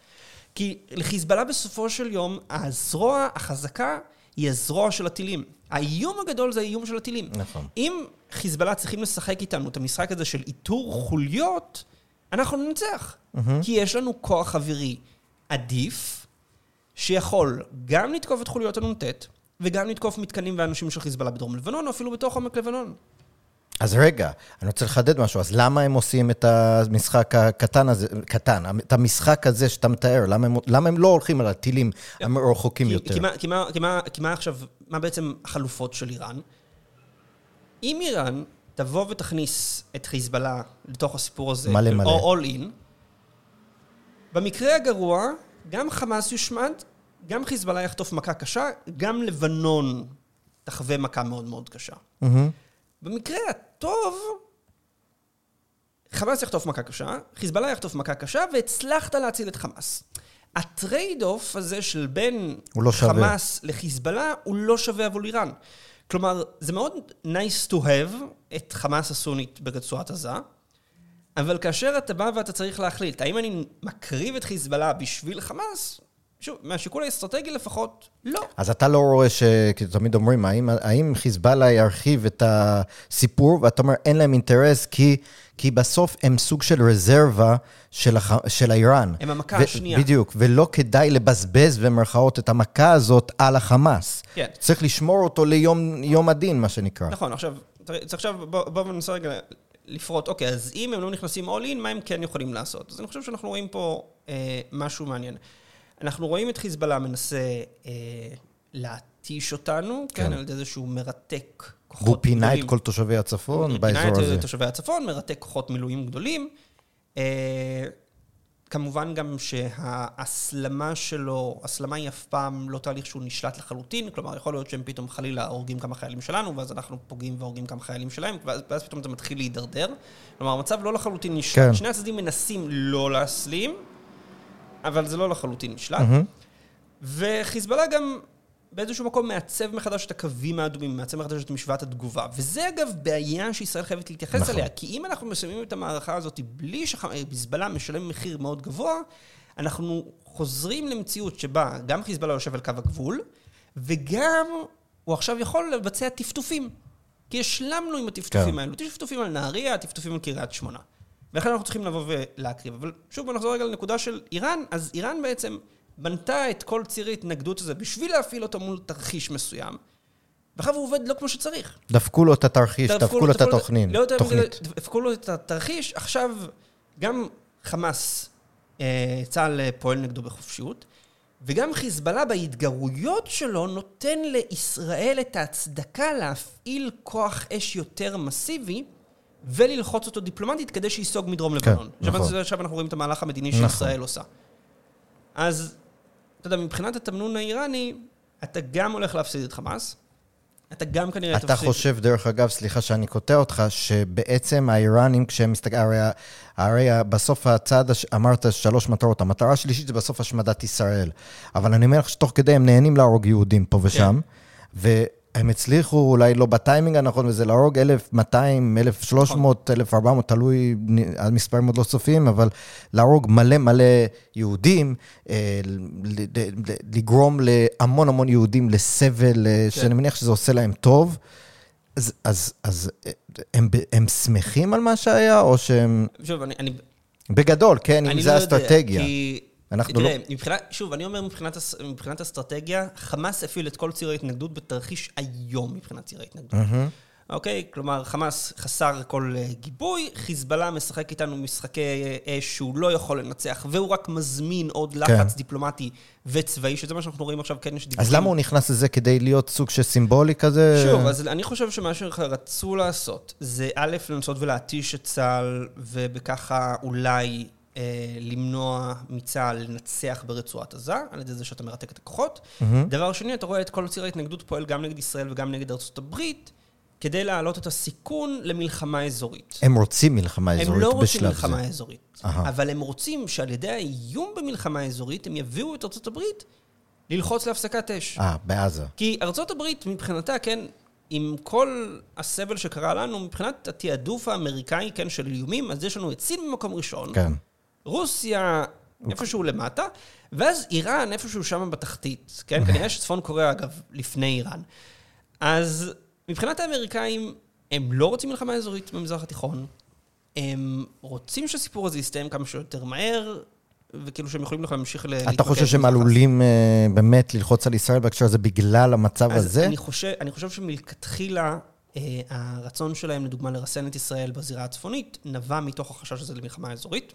כי לחיזבאללה בסופו של יום, הזרוע החזקה היא הזרוע של הטילים. האיום הגדול זה האיום של הטילים. נכון. אם חיזבאללה צריכים לשחק איתנו את המשחק הזה של איתור חוליות, אנחנו ננצח. כי יש לנו כוח אווירי עדיף, שיכול גם לתקוף את חוליות הנ"ט, וגם לתקוף מתקנים ואנשים של חיזבאללה בדרום לבנון, או אפילו בתוך עומק לבנון. אז רגע, אני רוצה לחדד משהו. אז למה הם עושים את המשחק הקטן הזה, קטן, את המשחק הזה שאתה מתאר? למה הם, למה הם לא הולכים על הטילים הרחוקים יותר? כי, מה, עכשיו, מה בעצם החלופות של איראן? אם איראן תבוא ותכניס את חיזבאללה לתוך הסיפור הזה, מלא מלא. או all in, במקרה הגרוע, גם חמאס יושמד, גם חיזבאללה יחטוף מכה קשה, גם לבנון תחווה מכה מאוד מאוד קשה. מהמם. במקרה הטוב, חמאס יחטוף מכה קשה, חיזבאללה יחטוף מכה קשה, והצלחת להציל את חמאס. ה trade-off הזה של בין לא שווה. חמאס לחיזבאללה, הוא לא שווה עבור איראן. כלומר, זה מאוד nice to have את חמאס הסונית ברצועת עזה, אבל כאשר אתה בא ואתה צריך להחליט, האם אני מקריב את חיזבאללה בשביל חמאס? שוב, מהשיקול האסטרטגי לפחות, לא. אז אתה לא רואה ש... כי תמיד אומרים, האם, האם חיזבאללה ירחיב את הסיפור, ואתה אומר, אין להם אינטרס, כי, כי בסוף הם סוג של רזרבה של, הח... של האיראן. הם המכה ו- השנייה. בדיוק, ולא כדאי לבזבז במרכאות את המכה הזאת על החמאס. כן. צריך לשמור אותו ליום יום הדין, מה שנקרא. נכון, עכשיו, אז עכשיו בואו בוא ננסה רגע לפרוט. אוקיי, אז אם הם לא נכנסים all in, מה הם כן יכולים לעשות? אז אני חושב שאנחנו רואים פה אה, משהו מעניין. אנחנו רואים את חיזבאללה מנסה אה, להתיש אותנו, כן, כן. על ידי זה שהוא מרתק כוחות והוא פינה את. כל תושבי הצפון פינה באזור את הזה. תושבי הצפון, מרתק כוחות מילואים גדולים. אה, כמובן גם שההסלמה שלו, הסלמה היא אף פעם לא תהליך שהוא נשלט לחלוטין, כלומר, יכול להיות שהם פתאום חלילה הורגים כמה חיילים שלנו, ואז אנחנו פוגעים והורגים כמה חיילים שלהם, ואז, ואז פתאום זה מתחיל להידרדר. כלומר, המצב לא לחלוטין נשלט. כן. שני הצדדים מנסים לא להסלים, אבל זה לא לחלוטין נשלט. מהמם. וחיזבאללה גם באיזשהו מקום מעצב מחדש את הקווים האדומים, מעצב מחדש את משוואת התגובה. וזה אגב בעיה שישראל חייבת להתייחס נכון. אליה, כי אם אנחנו מסיימים את המערכה הזאת בלי שחיזבאללה משלם מחיר מאוד גבוה, אנחנו חוזרים למציאות שבה גם חיזבאללה יושב על קו הגבול, וגם הוא עכשיו יכול לבצע טפטופים. כי השלמנו עם הטפטופים כן. האלו. טפטופים על נהריה, טפטופים על קריית שמונה. ולכן אנחנו צריכים לבוא ולהקריב. אבל שוב, בוא נחזור רגע לנקודה של איראן. אז איראן בעצם בנתה את כל ציר ההתנגדות הזה בשביל להפעיל אותו מול תרחיש מסוים. ועכשיו הוא עובד לא כמו שצריך. דפקו לו את התרחיש, דפקו לו את התוכנית. לא יותר. מזה, דפקו לו את התרחיש. עכשיו, גם חמאס, אה, צה"ל פועל נגדו בחופשיות, וגם חיזבאללה בהתגרויות שלו נותן לישראל את ההצדקה להפעיל כוח אש יותר מסיבי. וללחוץ אותו דיפלומטית כדי שייסוג מדרום כן, לבנון. עכשיו, נכון. עכשיו אנחנו רואים את המהלך המדיני נכון. שישראל עושה. אז, אתה יודע, מבחינת התמנון האיראני, אתה גם הולך להפסיד את חמאס, אתה גם כנראה אתה חושב, דרך אגב, סליחה שאני קוטע אותך, שבעצם האיראנים, כשהם מסתכלים, הרי, הרי בסוף הצעד, הש- אמרת שלוש מטרות, המטרה השלישית זה בסוף השמדת ישראל. אבל אני אומר לך שתוך כדי הם נהנים להרוג יהודים פה ושם, והם הצליחו, אולי לא בטיימינג הנכון, וזה להרוג 1,200, 1,300, 1,400, תלוי, המספרים עוד לא סופיים, אבל להרוג מלא מלא יהודים, אה, לגרום להמון המון יהודים לסבל, אה, שאני מניח שזה עושה להם טוב. אז, אז, אז אה, הם, הם שמחים על מה שהיה, או שהם... שוב, אני... אני בגדול, כן, אם אני זה לא יודע, האסטרטגיה. כי... אנחנו תראה, לא- מבחינת, שוב, אני אומר מבחינת, הס- מבחינת אסטרטגיה, חמאס הפעיל את כל ציר ההתנגדות בתרחיש היום מבחינת ציר ההתנגדות. אוקיי? כלומר, חמאס חסר כל אה, גיבוי, חיזבאללה משחק איתנו משחקי אה, אש שהוא לא יכול לנצח, והוא רק מזמין עוד לחץ דיפלומטי וצבאי, שזה מה שאנחנו רואים עכשיו, כן יש דיווחים. אז למה הוא נכנס לזה כדי להיות סוג של סימבולי כזה? שוב, אז אני חושב שמה שרצו לעשות, זה א', לנסות ולהתיש את צה"ל, ובככה אולי למנוע מצה"ל לנצח ברצועת עזה, על ידי זה שאתה מרתק את הכוחות. דבר שני, אתה רואה את כל ציר ההתנגדות פועל גם נגד ישראל וגם נגד ארצות הברית, כדי להעלות את הסיכון למלחמה אזורית. הם רוצים מלחמה אזורית הם לא רוצים בשלב מלחמה זה. אזורית, אהה. אבל הם רוצים שעל ידי האיום במלחמה אזורית, הם יביאו את ארצות הברית ללחוץ להפסקת אש. אה, בעזה. כי ארצות הברית מבחינתה, כן, עם כל הסבל שקרה לנו, מבחינת התעדוף האמריקאי, כן, של איומים, אז יש לנו את סין במקום ראשון, כן. רוסיה איפשהו למטה, ואז איראן איפשהו שם בתחתית, כן? כנראה שצפון קוריאה, אגב, לפני איראן. אז מבחינת האמריקאים, הם לא רוצים מלחמה אזורית במזרח התיכון, הם רוצים שהסיפור הזה יסתיים כמה שיותר מהר, וכאילו שהם יכולים להמשיך ל... אתה להתמקד חושב שהם. עלולים אה, באמת ללחוץ על ישראל בהקשר הזה בגלל המצב אז הזה? אני חושב, אני חושב שמלכתחילה, אה, הרצון שלהם, לדוגמה, לרסן את ישראל בזירה הצפונית, נבע מתוך החשש הזה למלחמה אזורית,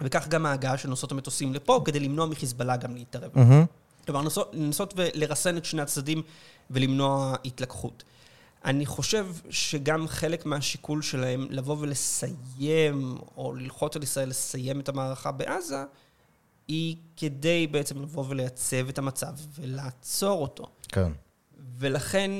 וכך גם ההגעה של נוסעות המטוסים לפה, כדי למנוע מחיזבאללה גם להתערב. מהמם. כלומר, לנסות ולרסן את שני הצדדים ולמנוע התלקחות. אני חושב שגם חלק מהשיקול שלהם לבוא ולסיים, או ללחוץ על ישראל לסיים את המערכה בעזה, היא כדי בעצם לבוא ולייצב את המצב ולעצור אותו. כן. ולכן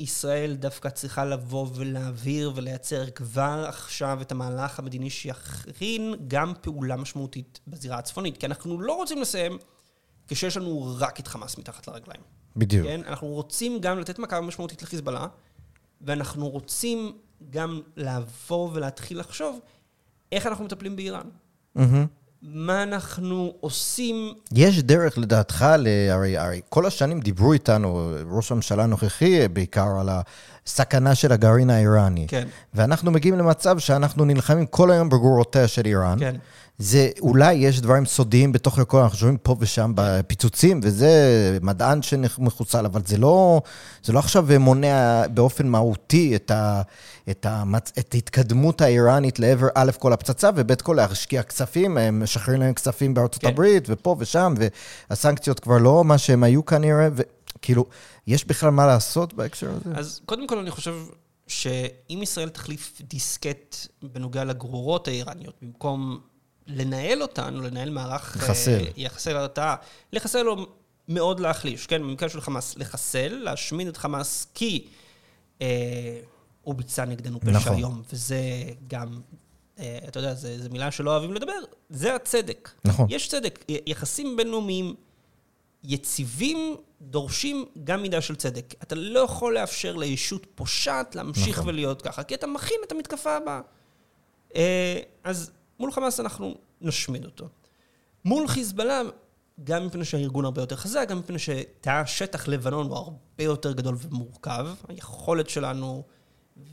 ישראל דווקא צריכה לבוא ולהעביר ולייצר כבר עכשיו את המהלך המדיני שיכרין גם פעולה משמעותית בזירה הצפונית. כי אנחנו לא רוצים לסיים כשיש לנו רק את חמאס מתחת לרגליים. בדיוק. כן? אנחנו רוצים גם לתת מכה משמעותית לחיזבאללה, ואנחנו רוצים גם לבוא ולהתחיל לחשוב איך אנחנו מטפלים באיראן. מהמם. מה אנחנו עושים יש דרך לדעתך, הרי, הרי כל השנים דיברו איתנו, ראש הממשלה הנוכחי בעיקר, על הסכנה של הגרעין האיראני. כן. ואנחנו מגיעים למצב שאנחנו נלחמים כל היום בגרורותיה של איראן. כן. זה, אולי יש דברים סודיים בתוך הכל, אנחנו שומעים פה ושם בפיצוצים, וזה מדען שמחוסל, אבל זה לא, זה לא עכשיו מונע באופן מהותי את, ה, את, המצ, את ההתקדמות האיראנית לעבר א' כל הפצצה, וב' כל להשקיע כספים, הם משחררים להם כספים בארצות כן. הברית, ופה ושם, והסנקציות כבר לא מה שהם היו כנראה, וכאילו, יש בכלל מה לעשות בהקשר הזה? אז קודם כל אני חושב שאם ישראל תחליף דיסקט בנוגע לגרורות האיראניות, במקום לנהל אותן, או לנהל מערך... לחסל. אה, יחסל הרתעה, לחסל או מאוד להחליש, כן? במקרה של חמאס, לחסל, להשמיד את חמאס, כי אה, הוא ביצע נגדנו פשע נכון. היום, וזה גם... אה, אתה יודע, זו מילה שלא אוהבים לדבר, זה הצדק. נכון. יש צדק. יחסים בינלאומיים יציבים דורשים גם מידה של צדק. אתה לא יכול לאפשר לישות פושעת להמשיך נכון. ולהיות ככה, כי אתה מכין את המתקפה הבאה. אה, אז מול חמאס אנחנו נשמיד אותו. מול חיזבאללה, גם מפני שהארגון הרבה יותר חזק, גם מפני שתא השטח לבנון הוא הרבה יותר גדול ומורכב. היכולת שלנו,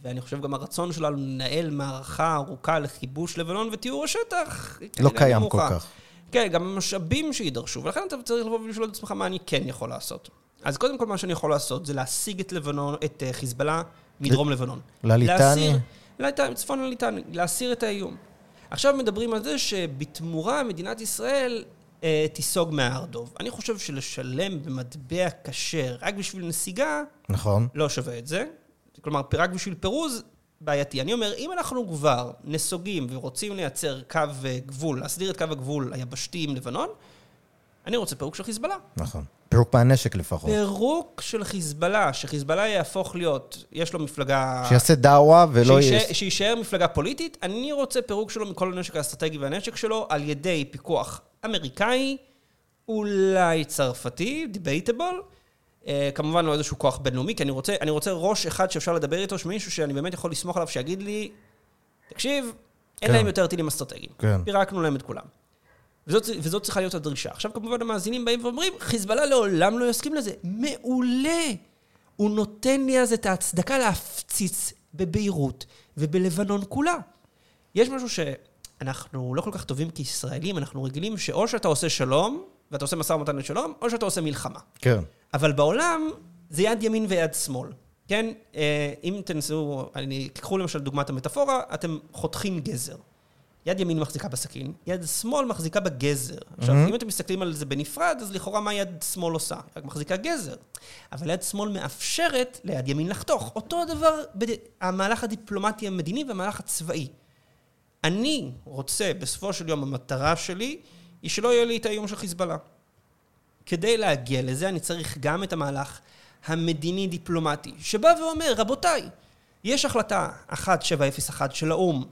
ואני חושב גם הרצון שלנו לנהל מערכה ארוכה לכיבוש לבנון וטיהור השטח, לא קיים נמוכה. כל כך. כן, גם המשאבים שיידרשו, ולכן אתה צריך לבוא ולשאול את עצמך מה אני כן יכול לעשות. אז קודם כל מה שאני יכול לעשות זה להשיג את לבנון, את אה, חיזבאללה מדרום לבנון. לליטני? להסיר- לליטני, צפון הליטני, להסיר את האיום. עכשיו מדברים על זה שבתמורה מדינת ישראל אה, תיסוג מהר דוב. אני חושב שלשלם במטבע כשר רק בשביל נסיגה, נכון. לא שווה את זה. כלומר, רק בשביל פירוז, בעייתי. אני אומר, אם אנחנו כבר נסוגים ורוצים לייצר קו אה, גבול, להסדיר את קו הגבול היבשתי עם לבנון, אני רוצה פירוק של חיזבאללה. נכון. פירוק מהנשק לפחות. פירוק של חיזבאללה, שחיזבאללה יהפוך להיות, יש לו מפלגה... שיעשה דאווה ולא יהיה... שיישאר מפלגה פוליטית, אני רוצה פירוק שלו מכל הנשק האסטרטגי והנשק שלו על ידי פיקוח אמריקאי, אולי צרפתי, debatable, כמובן לא איזשהו כוח בינלאומי, כי אני רוצה, אני רוצה ראש אחד שאפשר לדבר איתו, שמישהו שאני באמת יכול לסמוך עליו, שיגיד לי, תקשיב, אין כן. להם יותר טילים אסטרטגיים. כן. פירקנו להם את כולם. וזאת, וזאת צריכה להיות הדרישה. עכשיו כמובן המאזינים באים ואומרים, חיזבאללה לעולם לא יסכים לזה. מעולה! הוא נותן לי אז את ההצדקה להפציץ בביירות ובלבנון כולה. יש משהו שאנחנו לא כל כך טובים כישראלים, אנחנו רגילים שאו שאתה עושה שלום, ואתה עושה משא ומתן לשלום, או שאתה עושה מלחמה. כן. אבל בעולם זה יד ימין ויד שמאל. כן, אה, אם תנסו, אני, קחו למשל דוגמת המטאפורה, אתם חותכים גזר. יד ימין מחזיקה בסכין, יד שמאל מחזיקה בגזר. עכשיו, אם אתם מסתכלים על זה בנפרד, אז לכאורה מה יד שמאל עושה? רק מחזיקה גזר. אבל יד שמאל מאפשרת ליד ימין לחתוך. אותו הדבר המהלך הדיפלומטי המדיני והמהלך הצבאי. אני רוצה, בסופו של יום, המטרה שלי היא שלא יהיה לי את האיום של חיזבאללה. כדי להגיע לזה, אני צריך גם את המהלך המדיני-דיפלומטי, שבא ואומר, רבותיי, יש החלטה 1701 של האו"ם,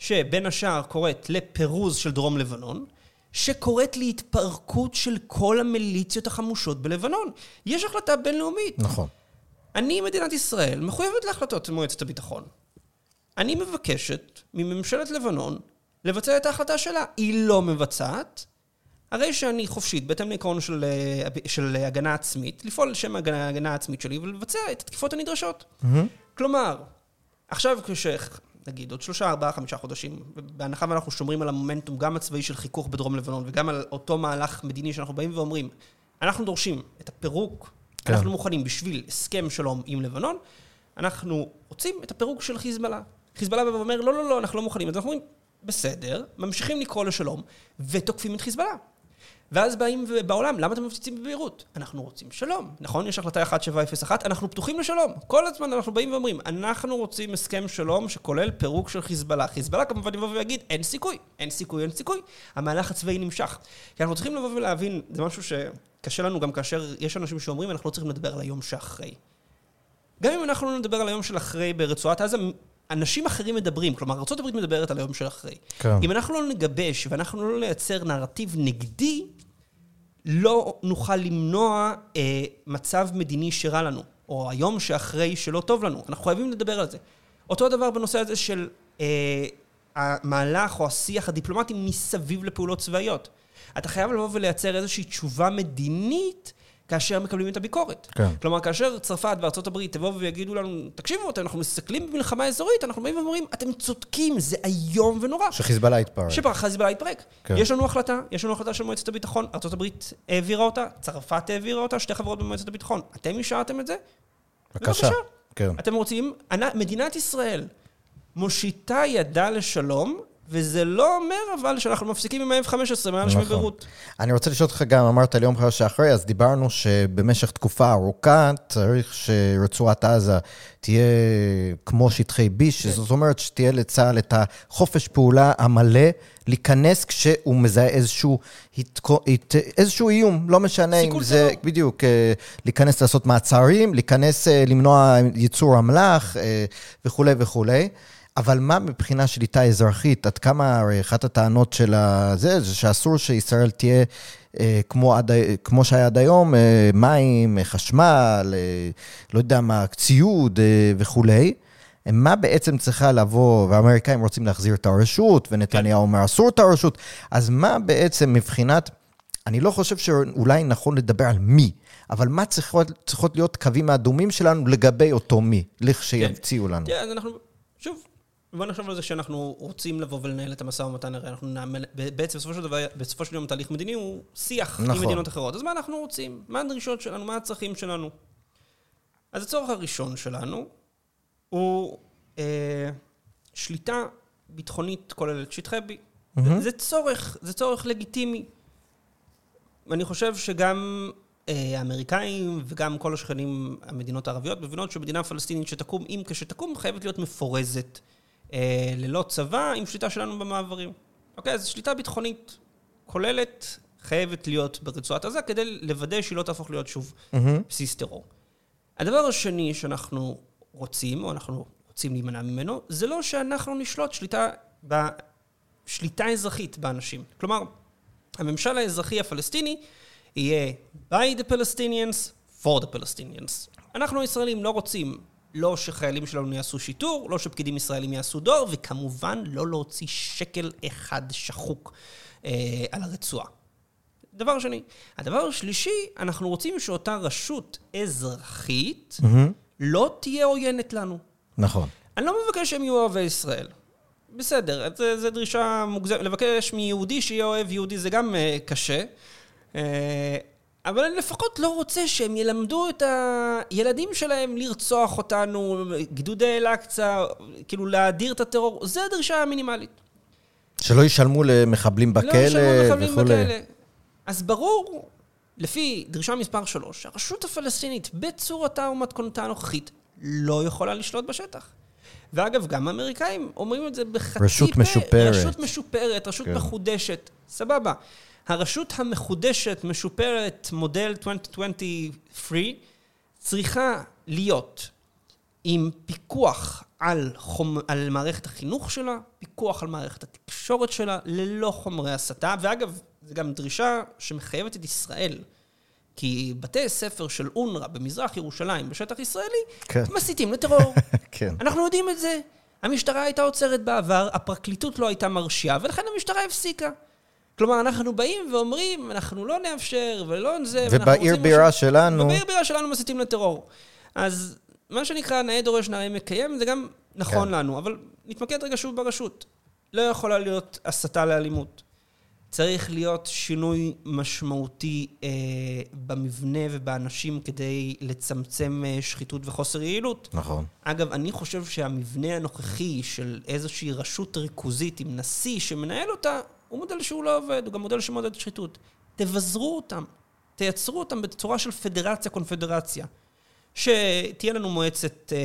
שבין השאר קוראת לפירוז של דרום לבנון, שקוראת להתפרקות של כל המיליציות החמושות בלבנון. יש החלטה בינלאומית. נכון. אני, מדינת ישראל, מחויבת להחלטות מועצת הביטחון. אני מבקשת מממשלת לבנון לבצע את ההחלטה שלה. היא לא מבצעת, הרי שאני חופשית, בהתאם לעקרון של, אה, של הגנה עצמית, לפעול לשם ההגנה העצמית שלי ולבצע את התקיפות הנדרשות. Mm-hmm. כלומר, עכשיו כש... נגיד, עוד שלושה, ארבעה, חמישה חודשים, בהנחה ואנחנו שומרים על המומנטום גם הצבאי של חיכוך בדרום לבנון וגם על אותו מהלך מדיני שאנחנו באים ואומרים, אנחנו דורשים את הפירוק, כן. אנחנו מוכנים בשביל הסכם שלום עם לבנון, אנחנו רוצים את הפירוק של חיזבאללה. חיזבאללה בא ואומר, לא, לא, לא, אנחנו לא מוכנים. אז אנחנו אומרים, בסדר, ממשיכים לקרוא לשלום, ותוקפים את חיזבאללה. ואז באים בעולם, למה אתם מפציצים בביירות? אנחנו רוצים שלום, נכון? יש החלטה 1701, אנחנו פתוחים לשלום. כל הזמן אנחנו באים ואומרים, אנחנו רוצים הסכם שלום שכולל פירוק של חיזבאללה. חיזבאללה כמובן יבוא ויגיד, אין סיכוי, אין סיכוי, אין סיכוי. המהלך הצבאי נמשך. כי אנחנו צריכים לבוא ולהבין, זה משהו שקשה לנו גם כאשר יש אנשים שאומרים, אנחנו לא צריכים לדבר על היום שאחרי. גם אם אנחנו לא נדבר על היום של אחרי ברצועת עזה, אנשים אחרים מדברים, כלומר, ארה"ב מדברת על היום של אחרי. כן. אם אנחנו לא נגבש ואנחנו לא נייצר נרטיב נגדי, לא נוכל למנוע אה, מצב מדיני שרע לנו, או היום שאחרי שלא טוב לנו. אנחנו חייבים לדבר על זה. אותו דבר בנושא הזה של אה, המהלך או השיח הדיפלומטי מסביב לפעולות צבאיות. אתה חייב לבוא ולייצר איזושהי תשובה מדינית כאשר מקבלים את הביקורת. כן. כלומר, כאשר צרפת וארצות הברית תבואו ויגידו לנו, תקשיבו, אנחנו מסתכלים במלחמה אזורית, אנחנו באים ואומרים, אתם צודקים, זה איום ונורא. שחיזבאללה יתפרק. שחיזבאללה יתפרק. כן. יש לנו החלטה, יש לנו החלטה של מועצת הביטחון, ארצות הברית העבירה אותה, צרפת העבירה אותה, שתי חברות במועצת הביטחון. אתם אישרתם את זה? בבקשה. כן. אתם רוצים, מדינת ישראל מושיטה ידה לשלום, וזה לא אומר אבל שאנחנו מפסיקים עם ה-F-15 מעל שמי ביירות. אני רוצה לשאול אותך גם, אמרת על יום חייו שאחרי, אז דיברנו שבמשך תקופה ארוכה צריך שרצועת עזה תהיה כמו שטחי B, כן. שזאת אומרת שתהיה לצה"ל את החופש פעולה המלא להיכנס כשהוא מזהה איזשהו, התקו, איזשהו איום, לא משנה אם זה, טרור. בדיוק, אה, להיכנס לעשות מעצרים, להיכנס אה, למנוע ייצור אמל"ח אה, וכולי וכולי. אבל מה מבחינה שליטה אזרחית, עד כמה, הרי אחת הטענות של זה, זה שאסור שישראל תהיה אה, כמו, עד, כמו שהיה עד היום, אה, מים, אה, חשמל, אה, לא יודע מה, ציוד אה, וכולי. מה בעצם צריכה לבוא, והאמריקאים רוצים להחזיר את הרשות, ונתניהו אומר אסור את הרשות, אז מה בעצם מבחינת, אני לא חושב שאולי נכון לדבר על מי, אבל מה צריכות, צריכות להיות קווים האדומים שלנו לגבי אותו מי, לכשיציעו לנו? כן, אז אנחנו, שוב, בוא נחשוב על זה שאנחנו רוצים לבוא ולנהל את המשא ומתן, הרי אנחנו נעמל, בעצם בסופו של דבר, בסופו של יום תהליך מדיני הוא שיח נכון. עם מדינות אחרות. אז מה אנחנו רוצים? מה הדרישות שלנו? מה הצרכים שלנו? אז הצורך הראשון שלנו הוא אה, שליטה ביטחונית כוללת שטחי B. Mm-hmm. זה, זה צורך, זה צורך לגיטימי. אני חושב שגם אה, האמריקאים וגם כל השכנים, המדינות הערביות, מבינות שמדינה פלסטינית שתקום, אם כשתקום, חייבת להיות מפורזת. אה, ללא צבא, עם שליטה שלנו במעברים. אוקיי, אז שליטה ביטחונית כוללת חייבת להיות ברצועת עזה כדי לוודא שהיא לא תהפוך להיות שוב mm-hmm. בסיס טרור. הדבר השני שאנחנו רוצים, או אנחנו רוצים להימנע ממנו, זה לא שאנחנו נשלוט שליטה, בשליטה אזרחית באנשים. כלומר, הממשל האזרחי הפלסטיני יהיה by the Palestinians, for the Palestinians. אנחנו הישראלים לא רוצים לא שחיילים שלנו יעשו שיטור, לא שפקידים ישראלים יעשו דור, וכמובן לא להוציא שקל אחד שחוק אה, על הרצועה. דבר שני. הדבר השלישי, אנחנו רוצים שאותה רשות אזרחית mm-hmm. לא תהיה עוינת לנו. נכון. אני לא מבקש שהם יהיו אוהבי ישראל. בסדר, זו דרישה מוגזמת. לבקש מיהודי שיהיה אוהב יהודי זה גם uh, קשה. Uh, אבל אני לפחות לא רוצה שהם ילמדו את הילדים שלהם לרצוח אותנו, גדודי אל-אקצא, כאילו להדיר את הטרור. זו הדרישה המינימלית. שלא ישלמו למחבלים בכלא וכולי. לא ישלמו למחבלים בכלא. אז ברור, לפי דרישה מספר 3, הרשות הפלסטינית בצורתה ומתכונתה הנוכחית לא יכולה לשלוט בשטח. ואגב, גם האמריקאים אומרים את זה בחצי רשות פה. משופרת. רשות משופרת, רשות כן. מחודשת. סבבה. הרשות המחודשת, משופרת, מודל 2020 free, צריכה להיות עם פיקוח על, חומ... על מערכת החינוך שלה, פיקוח על מערכת התקשורת שלה, ללא חומרי הסתה. ואגב, זו גם דרישה שמחייבת את ישראל. כי בתי ספר של אונר"א במזרח ירושלים, בשטח ישראלי, כן. מסיתים לטרור. כן. אנחנו יודעים את זה. המשטרה הייתה עוצרת בעבר, הפרקליטות לא הייתה מרשיעה, ולכן המשטרה הפסיקה. כלומר, אנחנו באים ואומרים, אנחנו לא נאפשר ולא זה, ובעיר בירה משהו... שלנו... ובעיר בירה שלנו מסיתים לטרור. אז מה שנקרא נאה דורש נאה מקיים, זה גם נכון כן. לנו, אבל נתמקד רגע שוב ברשות. לא יכולה להיות הסתה לאלימות. צריך להיות שינוי משמעותי אה, במבנה ובאנשים כדי לצמצם אה, שחיתות וחוסר יעילות. נכון. אגב, אני חושב שהמבנה הנוכחי של איזושהי רשות ריכוזית עם נשיא שמנהל אותה, הוא מודל שהוא לא עובד, הוא גם מודל שמעודד שחיתות. תבזרו אותם, תייצרו אותם בצורה של פדרציה-קונפדרציה. שתהיה לנו מועצת אה,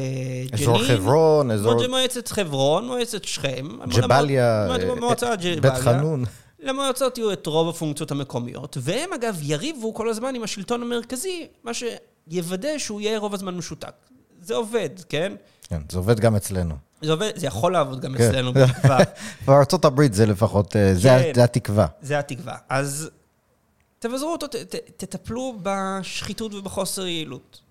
ג'נין. אזור חברון, אזור... מועצת חברון, מועצת שכם. ג'באליה, מועצה ג'באליה. בית חנון. למועצות יהיו את רוב הפונקציות המקומיות, והם אגב יריבו כל הזמן עם השלטון המרכזי, מה שיוודא שהוא יהיה רוב הזמן משותק. זה עובד, כן? כן, זה עובד גם אצלנו. זה עובד, זה יכול לעבוד גם כן. אצלנו בתקווה. בארצות הברית זה לפחות, אה, זה, כן, זה התקווה. זה התקווה. אז תבזרו אותו, ת, ת, תטפלו בשחיתות ובחוסר יעילות.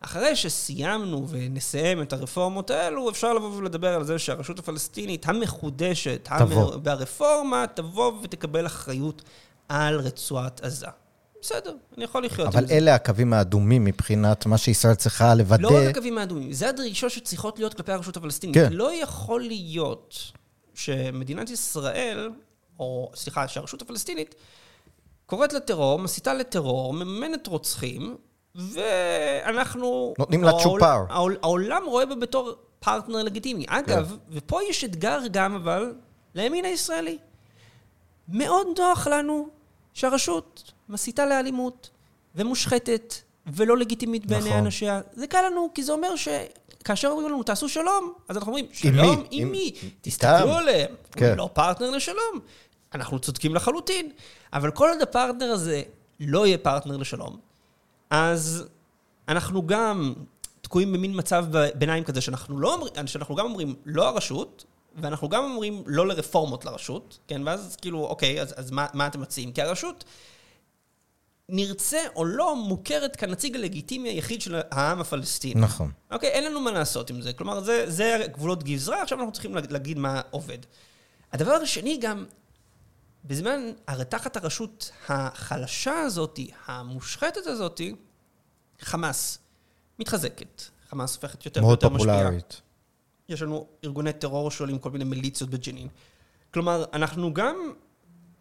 אחרי שסיימנו ונסיים את הרפורמות האלו, אפשר לבוא ולדבר על זה שהרשות הפלסטינית המחודשת, תבוא. ברפורמה, תבוא ותקבל אחריות על רצועת עזה. בסדר, אני יכול לחיות עם זה. אבל אלה הקווים האדומים מבחינת מה שישראל צריכה לוודא. לא רק הקווים האדומים, זה הדרישות שצריכות להיות כלפי הרשות הפלסטינית. כן. לא יכול להיות שמדינת ישראל, או סליחה, שהרשות הפלסטינית, קוראת לטרור, מסיתה לטרור, מממנת רוצחים, ואנחנו... נותנים לה צ'ופר. העולם רואה בה בתור פרטנר לגיטימי. אגב, כן. ופה יש אתגר גם, אבל, לימין הישראלי. מאוד נוח לנו שהרשות מסיתה לאלימות ומושחתת ולא לגיטימית בעיני נכון. אנשיה. זה קל לנו, כי זה אומר שכאשר אומרים לנו, תעשו שלום, אז אנחנו אומרים, שלום עם מי? עם מי? תסתכלו עליהם. כן. לא פרטנר לשלום. אנחנו צודקים לחלוטין. אבל כל עוד הפרטנר הזה לא יהיה פרטנר לשלום, אז אנחנו גם תקועים במין מצב ביניים כזה, שאנחנו, לא אומר, שאנחנו גם אומרים לא הרשות, ואנחנו גם אומרים לא לרפורמות לרשות, כן? ואז כאילו, אוקיי, אז, אז מה, מה אתם מציעים? כי הרשות, נרצה או לא, מוכרת כנציג הלגיטימי היחיד של העם הפלסטיני. נכון. אוקיי, אין לנו מה לעשות עם זה. כלומר, זה, זה גבולות גזרה, עכשיו אנחנו צריכים להגיד מה עובד. הדבר השני גם, בזמן, הרי תחת הרשות החלשה הזאת, המושחתת הזאת, חמאס מתחזקת. חמאס הופכת יותר ויותר משפיעה. מאוד פופולרית. יש לנו ארגוני טרור שעולים כל מיני מיליציות בג'נין. כלומר, אנחנו גם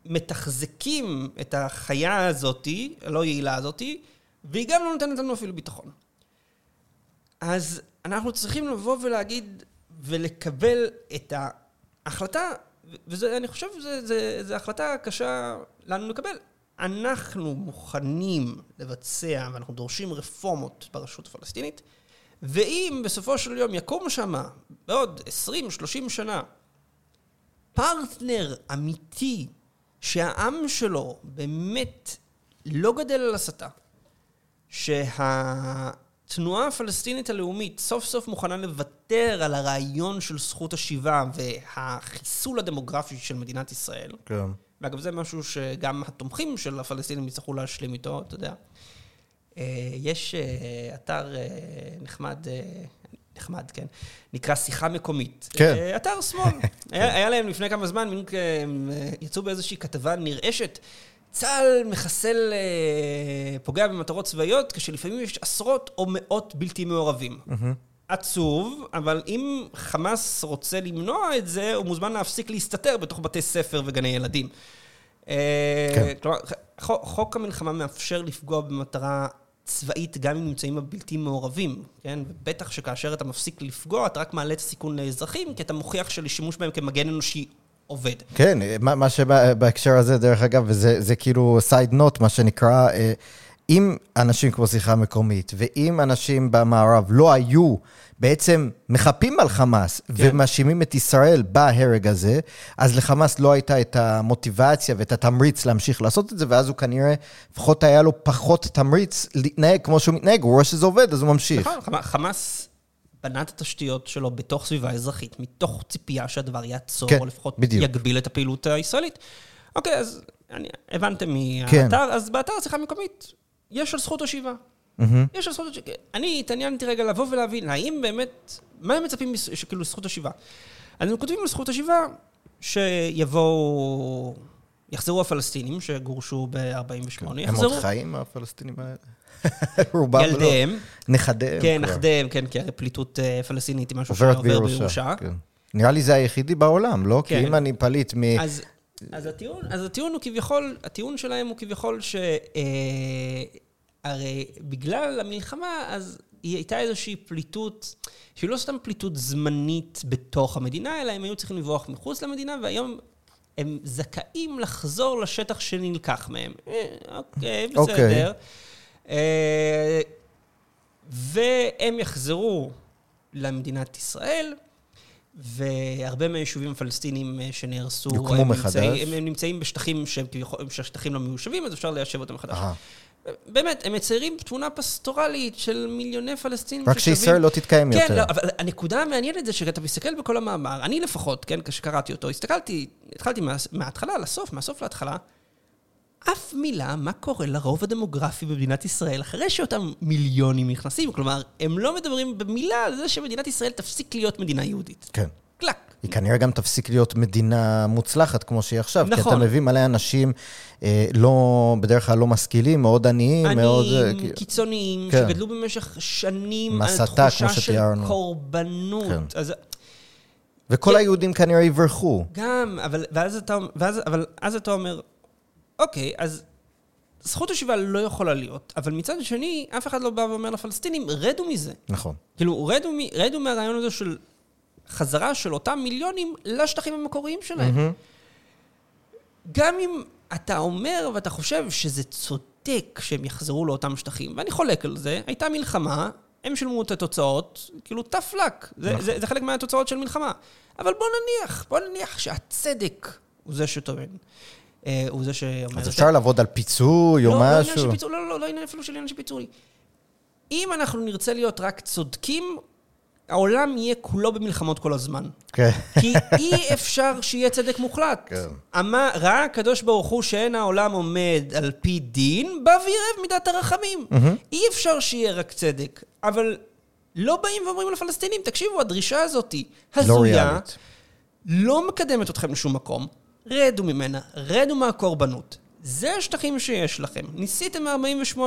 מתחזקים את החיה הזאתי, הלא יעילה הזאתי, והיא גם לא נותנת לנו אפילו ביטחון. אז אנחנו צריכים לבוא ולהגיד ולקבל את ההחלטה ואני חושב שזו החלטה קשה לנו לקבל. אנחנו מוכנים לבצע, ואנחנו דורשים רפורמות ברשות הפלסטינית, ואם בסופו של יום יקום שם בעוד 20-30 שנה פרטנר אמיתי שהעם שלו באמת לא גדל על הסתה, שה... התנועה הפלסטינית הלאומית סוף סוף מוכנה לוותר על הרעיון של זכות השיבה והחיסול הדמוגרפי של מדינת ישראל. כן. ואגב, זה משהו שגם התומכים של הפלסטינים יצטרכו להשלים איתו, אתה יודע. אה, יש אה, אתר אה, נחמד, נחמד, כן, נקרא שיחה מקומית. כן. אתר שמאל. היה, היה להם לפני כמה זמן, הם יצאו באיזושהי כתבה נרעשת. צה"ל מחסל, אה, פוגע במטרות צבאיות, כשלפעמים יש עשרות או מאות בלתי מעורבים. עצוב, אבל אם חמאס רוצה למנוע את זה, הוא מוזמן להפסיק להסתתר בתוך בתי ספר וגני ילדים. אה, כן. כלומר, חוק המלחמה מאפשר לפגוע במטרה צבאית גם אם נמצאים בה בלתי מעורבים, כן? ובטח שכאשר אתה מפסיק לפגוע, אתה רק מעלה את הסיכון לאזרחים, כי אתה מוכיח שלשימוש בהם כמגן אנושי עובד. כן, מה, מה שבהקשר הזה, דרך אגב, וזה זה כאילו סייד נוט, מה שנקרא, אה, אם אנשים כמו שיחה מקומית, ואם אנשים במערב לא היו בעצם מחפים על חמאס כן. ומאשימים את ישראל בהרג הזה, אז לחמאס לא הייתה את המוטיבציה ואת התמריץ להמשיך לעשות את זה, ואז הוא כנראה, לפחות היה לו פחות תמריץ להתנהג כמו שהוא מתנהג, הוא רואה שזה עובד, אז הוא ממשיך. נכון, חמ- חמאס בנה את התשתיות שלו בתוך סביבה אזרחית, מתוך ציפייה שהדבר יעצור, כן, או לפחות בדיוק. יגביל את הפעילות הישראלית. אוקיי, אז אני, הבנתם כן. מהאתר, אז באתר שיחה מקומית יש על זכות השיבה. מהמם. יש השיבה. אני התעניינתי רגע לבוא ולהבין, האם באמת, מה הם מצפים שכאילו זכות השיבה? אז הם כותבים על זכות השיבה שיבואו, יחזרו הפלסטינים שגורשו ב-48, הם יחזרו עוד חיים, הפלסטינים האלה? רובם לא. ילדיהם, נכדיהם. כן. נכדיהם, כן, כי הרי פליטות אה, פלסטינית היא משהו שעובר בירושה. כן. נראה לי זה היחידי בעולם, לא? כי כן. אם אני פליט מ... אז, אז, הטיעון, אז הטיעון הוא כביכול, הטיעון שלהם הוא כביכול ש... אה, הרי בגלל המלחמה, אז היא הייתה איזושהי פליטות, שהיא לא סתם פליטות זמנית בתוך המדינה, אלא הם היו צריכים לברוח מחוץ למדינה, והיום הם זכאים לחזור לשטח שנלקח מהם. אה, אוקיי, אוקיי. בסדר. אה, והם יחזרו למדינת ישראל, והרבה מהיישובים הפלסטיניים אה, שנהרסו, יוקמו הם מחדש. נמצאים, הם, הם נמצאים בשטחים שהם כביכול, שהשטחים לא מיושבים, אז אפשר ליישב אותם מחדש. אהה. באמת, הם מציירים תמונה פסטורלית של מיליוני פלסטינים רק שישראל לא תתקיים כן, יותר. לא, אבל הנקודה המעניינת זה שאתה מסתכל בכל המאמר, אני לפחות, כן, כשקראתי אותו, הסתכלתי, התחלתי מה, מההתחלה לסוף, מהסוף להתחלה, אף מילה מה קורה לרוב הדמוגרפי במדינת ישראל אחרי שאותם מיליונים נכנסים. כלומר, הם לא מדברים במילה על זה שמדינת ישראל תפסיק להיות מדינה יהודית. כן. היא כנראה גם תפסיק להיות מדינה מוצלחת כמו שהיא עכשיו. כי נכון. אתה מביא מלא אנשים אה, לא, בדרך כלל לא משכילים, מאוד עניים, מאוד... אה, עניים, כי- קיצוניים, כן. שגדלו במשך שנים עם על תחושה של. קורבנות. כן. אז וכל כן. היהודים כנראה יברחו. גם, אבל, ואז אתה, ואז, אבל אז אתה אומר, אוקיי, אז זכות השיבה לא יכולה להיות, אבל מצד שני, אף אחד לא בא ואומר לפלסטינים, רדו מזה. נכון. כאילו, רדו, מ- רדו מהרעיון הזה של חזרה של אותם מיליונים לשטחים המקוריים שלהם. מהמם. גם אם אתה אומר ואתה חושב שזה צודק שהם יחזרו לאותם שטחים, ואני חולק על זה, הייתה מלחמה, הם שילמו את התוצאות, כאילו tough luck, זה, נכון. זה, זה חלק מהתוצאות של מלחמה. אבל בוא נניח, בוא נניח שהצדק הוא זה שטוען. אה, הוא זה שאומר... אז אפשר לעבוד על פיצוי או לא, לא משהו. של פיצוי, לא, לא, לא, לא עניין אפילו של עניין של פיצוי. אם אנחנו נרצה להיות רק צודקים, העולם יהיה כולו במלחמות כל הזמן. כן. כי אי אפשר שיהיה צדק מוחלט. כן. אמר, ראה הקדוש ברוך הוא שאין העולם עומד על פי דין, בא וירב מידת הרחמים. אי אפשר שיהיה רק צדק. אבל לא באים ואומרים לפלסטינים, תקשיבו, הדרישה הזאת לא הזויה. לא מקדמת אתכם לשום מקום, רדו ממנה, רדו מהקורבנות. זה השטחים שיש לכם. ניסיתם מ-48,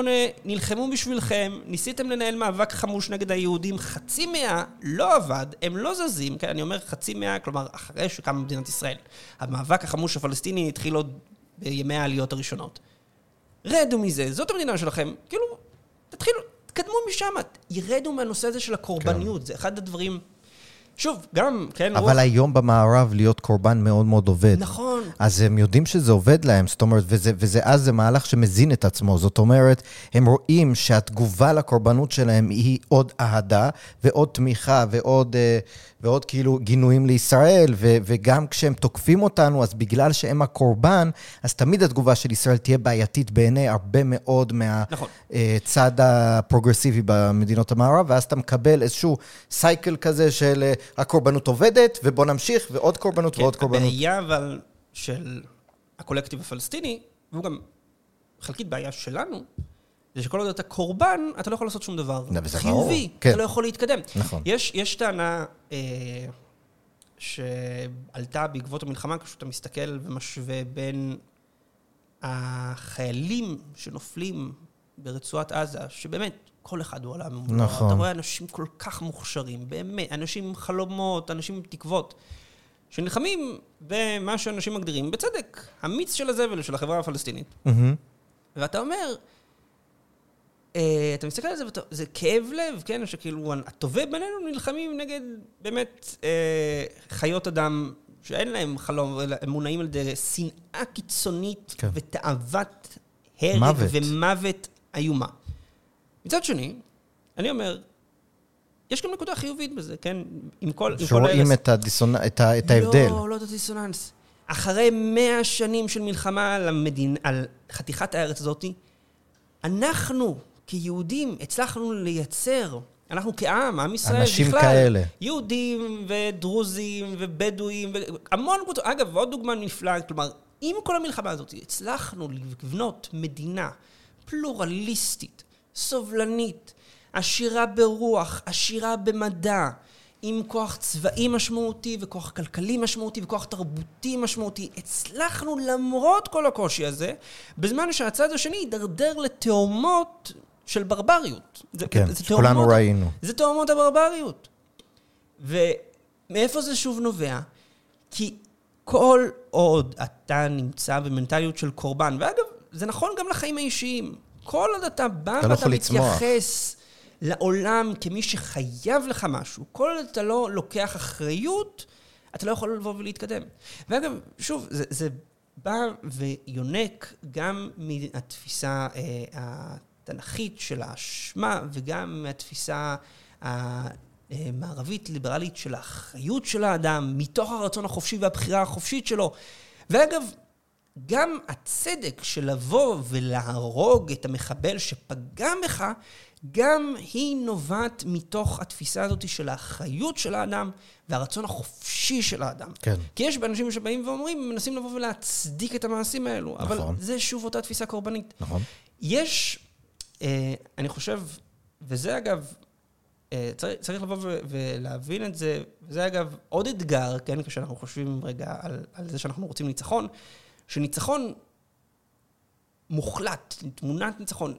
נלחמו בשבילכם, ניסיתם לנהל מאבק חמוש נגד היהודים, חצי מאה לא עבד, הם לא זזים, כן, אני אומר חצי מאה, כלומר, אחרי שקמה מדינת ישראל. המאבק החמוש הפלסטיני התחיל עוד בימי העליות הראשונות. רדו מזה, זאת המדינה שלכם, כאילו, תתחילו, תקדמו משם, ירדו מהנושא הזה של הקורבניות, זה אחד הדברים... שוב, גם, כן, אבל היום במערב להיות קורבן מאוד מאוד עובד. נכון. אז הם יודעים שזה עובד להם, זאת אומרת, וזה, וזה אז זה מהלך שמזין את עצמו. זאת אומרת, הם רואים שהתגובה לקורבנות שלהם היא עוד אהדה, ועוד תמיכה, ועוד, אה, ועוד כאילו גינויים לישראל, ו, וגם כשהם תוקפים אותנו, אז בגלל שהם הקורבן, אז תמיד התגובה של ישראל תהיה בעייתית בעיני הרבה מאוד נכון. מהצד הפרוגרסיבי במדינות המערב, ואז אתה מקבל איזשהו סייקל כזה של אה, הקורבנות עובדת, ובוא נמשיך, ועוד קורבנות ועוד קורבנות. כן, הבעיה אבל של הקולקטיב הפלסטיני, והוא גם חלקית בעיה שלנו, זה שכל עוד אתה קורבן, אתה לא יכול לעשות שום דבר זה חיובי. כן. אתה לא יכול להתקדם. נכון. יש, יש טענה אה, שעלתה בעקבות המלחמה, כשאתה מסתכל ומשווה בין החיילים שנופלים ברצועת עזה, שבאמת, כל אחד הוא עולם ומלואו. נכון. אתה רואה אנשים כל כך מוכשרים, באמת, אנשים עם חלומות, אנשים עם תקוות. שנלחמים במה שאנשים מגדירים, בצדק, המיץ של הזבל של החברה הפלסטינית. מהמם. ואתה אומר, אה, אתה מסתכל על זה, ואתה, זה כאב לב, כן? שכאילו, הטובי בינינו נלחמים נגד באמת אה, חיות אדם שאין להם חלום, הם מונעים על ידי שנאה קיצונית כן. ותאוות הרג מוות. ומוות איומה. מצד שני, אני אומר, יש גם נקודה חיובית בזה, כן? עם כל, שרואים. את, הדיסונ... את, ה... את ההבדל. לא, לא את הדיסוננס. אחרי מאה שנים של מלחמה על, המדין, על חתיכת הארץ הזאת, אנחנו כיהודים הצלחנו לייצר, אנחנו כעם, עם ישראל אנשים בכלל, כאלה. יהודים ודרוזים ובדואים, המון קבוצות. אגב, עוד דוגמה נפלאה, כלומר, עם כל המלחמה הזאת, הצלחנו לבנות מדינה פלורליסטית, סובלנית, עשירה ברוח, עשירה במדע, עם כוח צבאי משמעותי וכוח כלכלי משמעותי וכוח תרבותי משמעותי. הצלחנו למרות כל הקושי הזה, בזמן שהצד השני הידרדר לתהומות של ברבריות. זה- כן, זה שכולנו תהומות- ראינו. זה תהומות הברבריות. ומאיפה זה שוב נובע? כי כל עוד אתה נמצא במנטליות של קורבן, ואגב, זה נכון גם לחיים האישיים, כל עוד אתה בא אתה לא ואתה לצמוח. מתייחס לעולם כמי שחייב לך משהו, כל עוד אתה לא לוקח אחריות, אתה לא יכול לבוא ולהתקדם. ואגב, שוב, זה, זה בא ויונק גם מהתפיסה אה, התנ"כית של האשמה, וגם מהתפיסה המערבית, ליברלית, של האחריות של האדם, מתוך הרצון החופשי והבחירה החופשית שלו. ואגב, גם הצדק של לבוא ולהרוג את המחבל שפגם בך, גם היא נובעת מתוך התפיסה הזאת של האחריות של האדם והרצון החופשי של האדם. כן. כי יש אנשים שבאים ואומרים, מנסים לבוא ולהצדיק את המעשים האלו, אבל נכון. זה שוב אותה תפיסה קורבנית. נכון. יש, אה, אני חושב, וזה אגב, אה, צריך, צריך לבוא ו- ולהבין את זה, וזה אגב עוד אתגר, כן, כשאנחנו חושבים רגע על, על זה שאנחנו רוצים ניצחון, שניצחון מוחלט, תמונת ניצחון,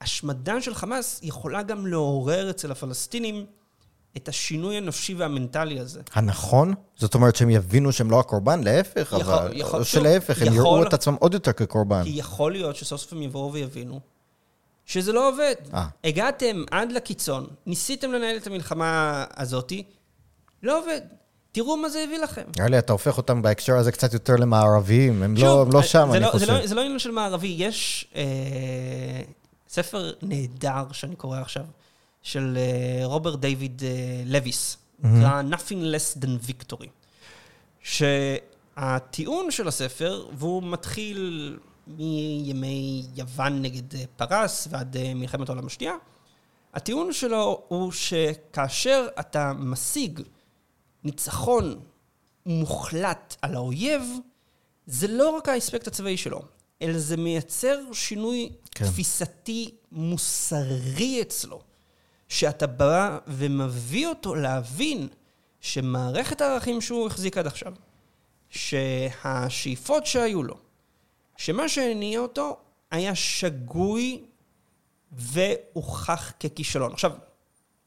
השמדה של חמאס יכולה גם לעורר אצל הפלסטינים את השינוי הנפשי והמנטלי הזה. הנכון? זאת אומרת שהם יבינו שהם לא הקורבן? להפך, יכול- אבל... יכול- או שלהפך, הם יכול- יראו את עצמם עוד יותר כקורבן. כי יכול להיות שסוף סוף הם יבואו ויבינו שזה לא עובד. אה. הגעתם עד לקיצון, ניסיתם לנהל את המלחמה הזאתי, לא עובד. תראו מה זה הביא לכם. נראה לי אתה הופך אותם בהקשר הזה קצת יותר למערביים. הם לא, שוב, הם לא שם, אני לא, חושב. זה לא, זה לא עניין של מערבי, יש אה, ספר נהדר שאני קורא עכשיו, של אה, רוברט דיוויד אה, לויס, נקרא Nothing Less Than Victory. שהטיעון של הספר, והוא מתחיל מימי יוון נגד אה, פרס ועד אה, מלחמת העולם השנייה, הטיעון שלו הוא שכאשר אתה משיג ניצחון מוחלט על האויב, זה לא רק האספקט הצבאי שלו, אלא זה מייצר שינוי כן. תפיסתי מוסרי אצלו, שאתה בא ומביא אותו להבין שמערכת הערכים שהוא החזיק עד עכשיו, שהשאיפות שהיו לו, שמה שהניע אותו היה שגוי והוכח ככישלון. עכשיו,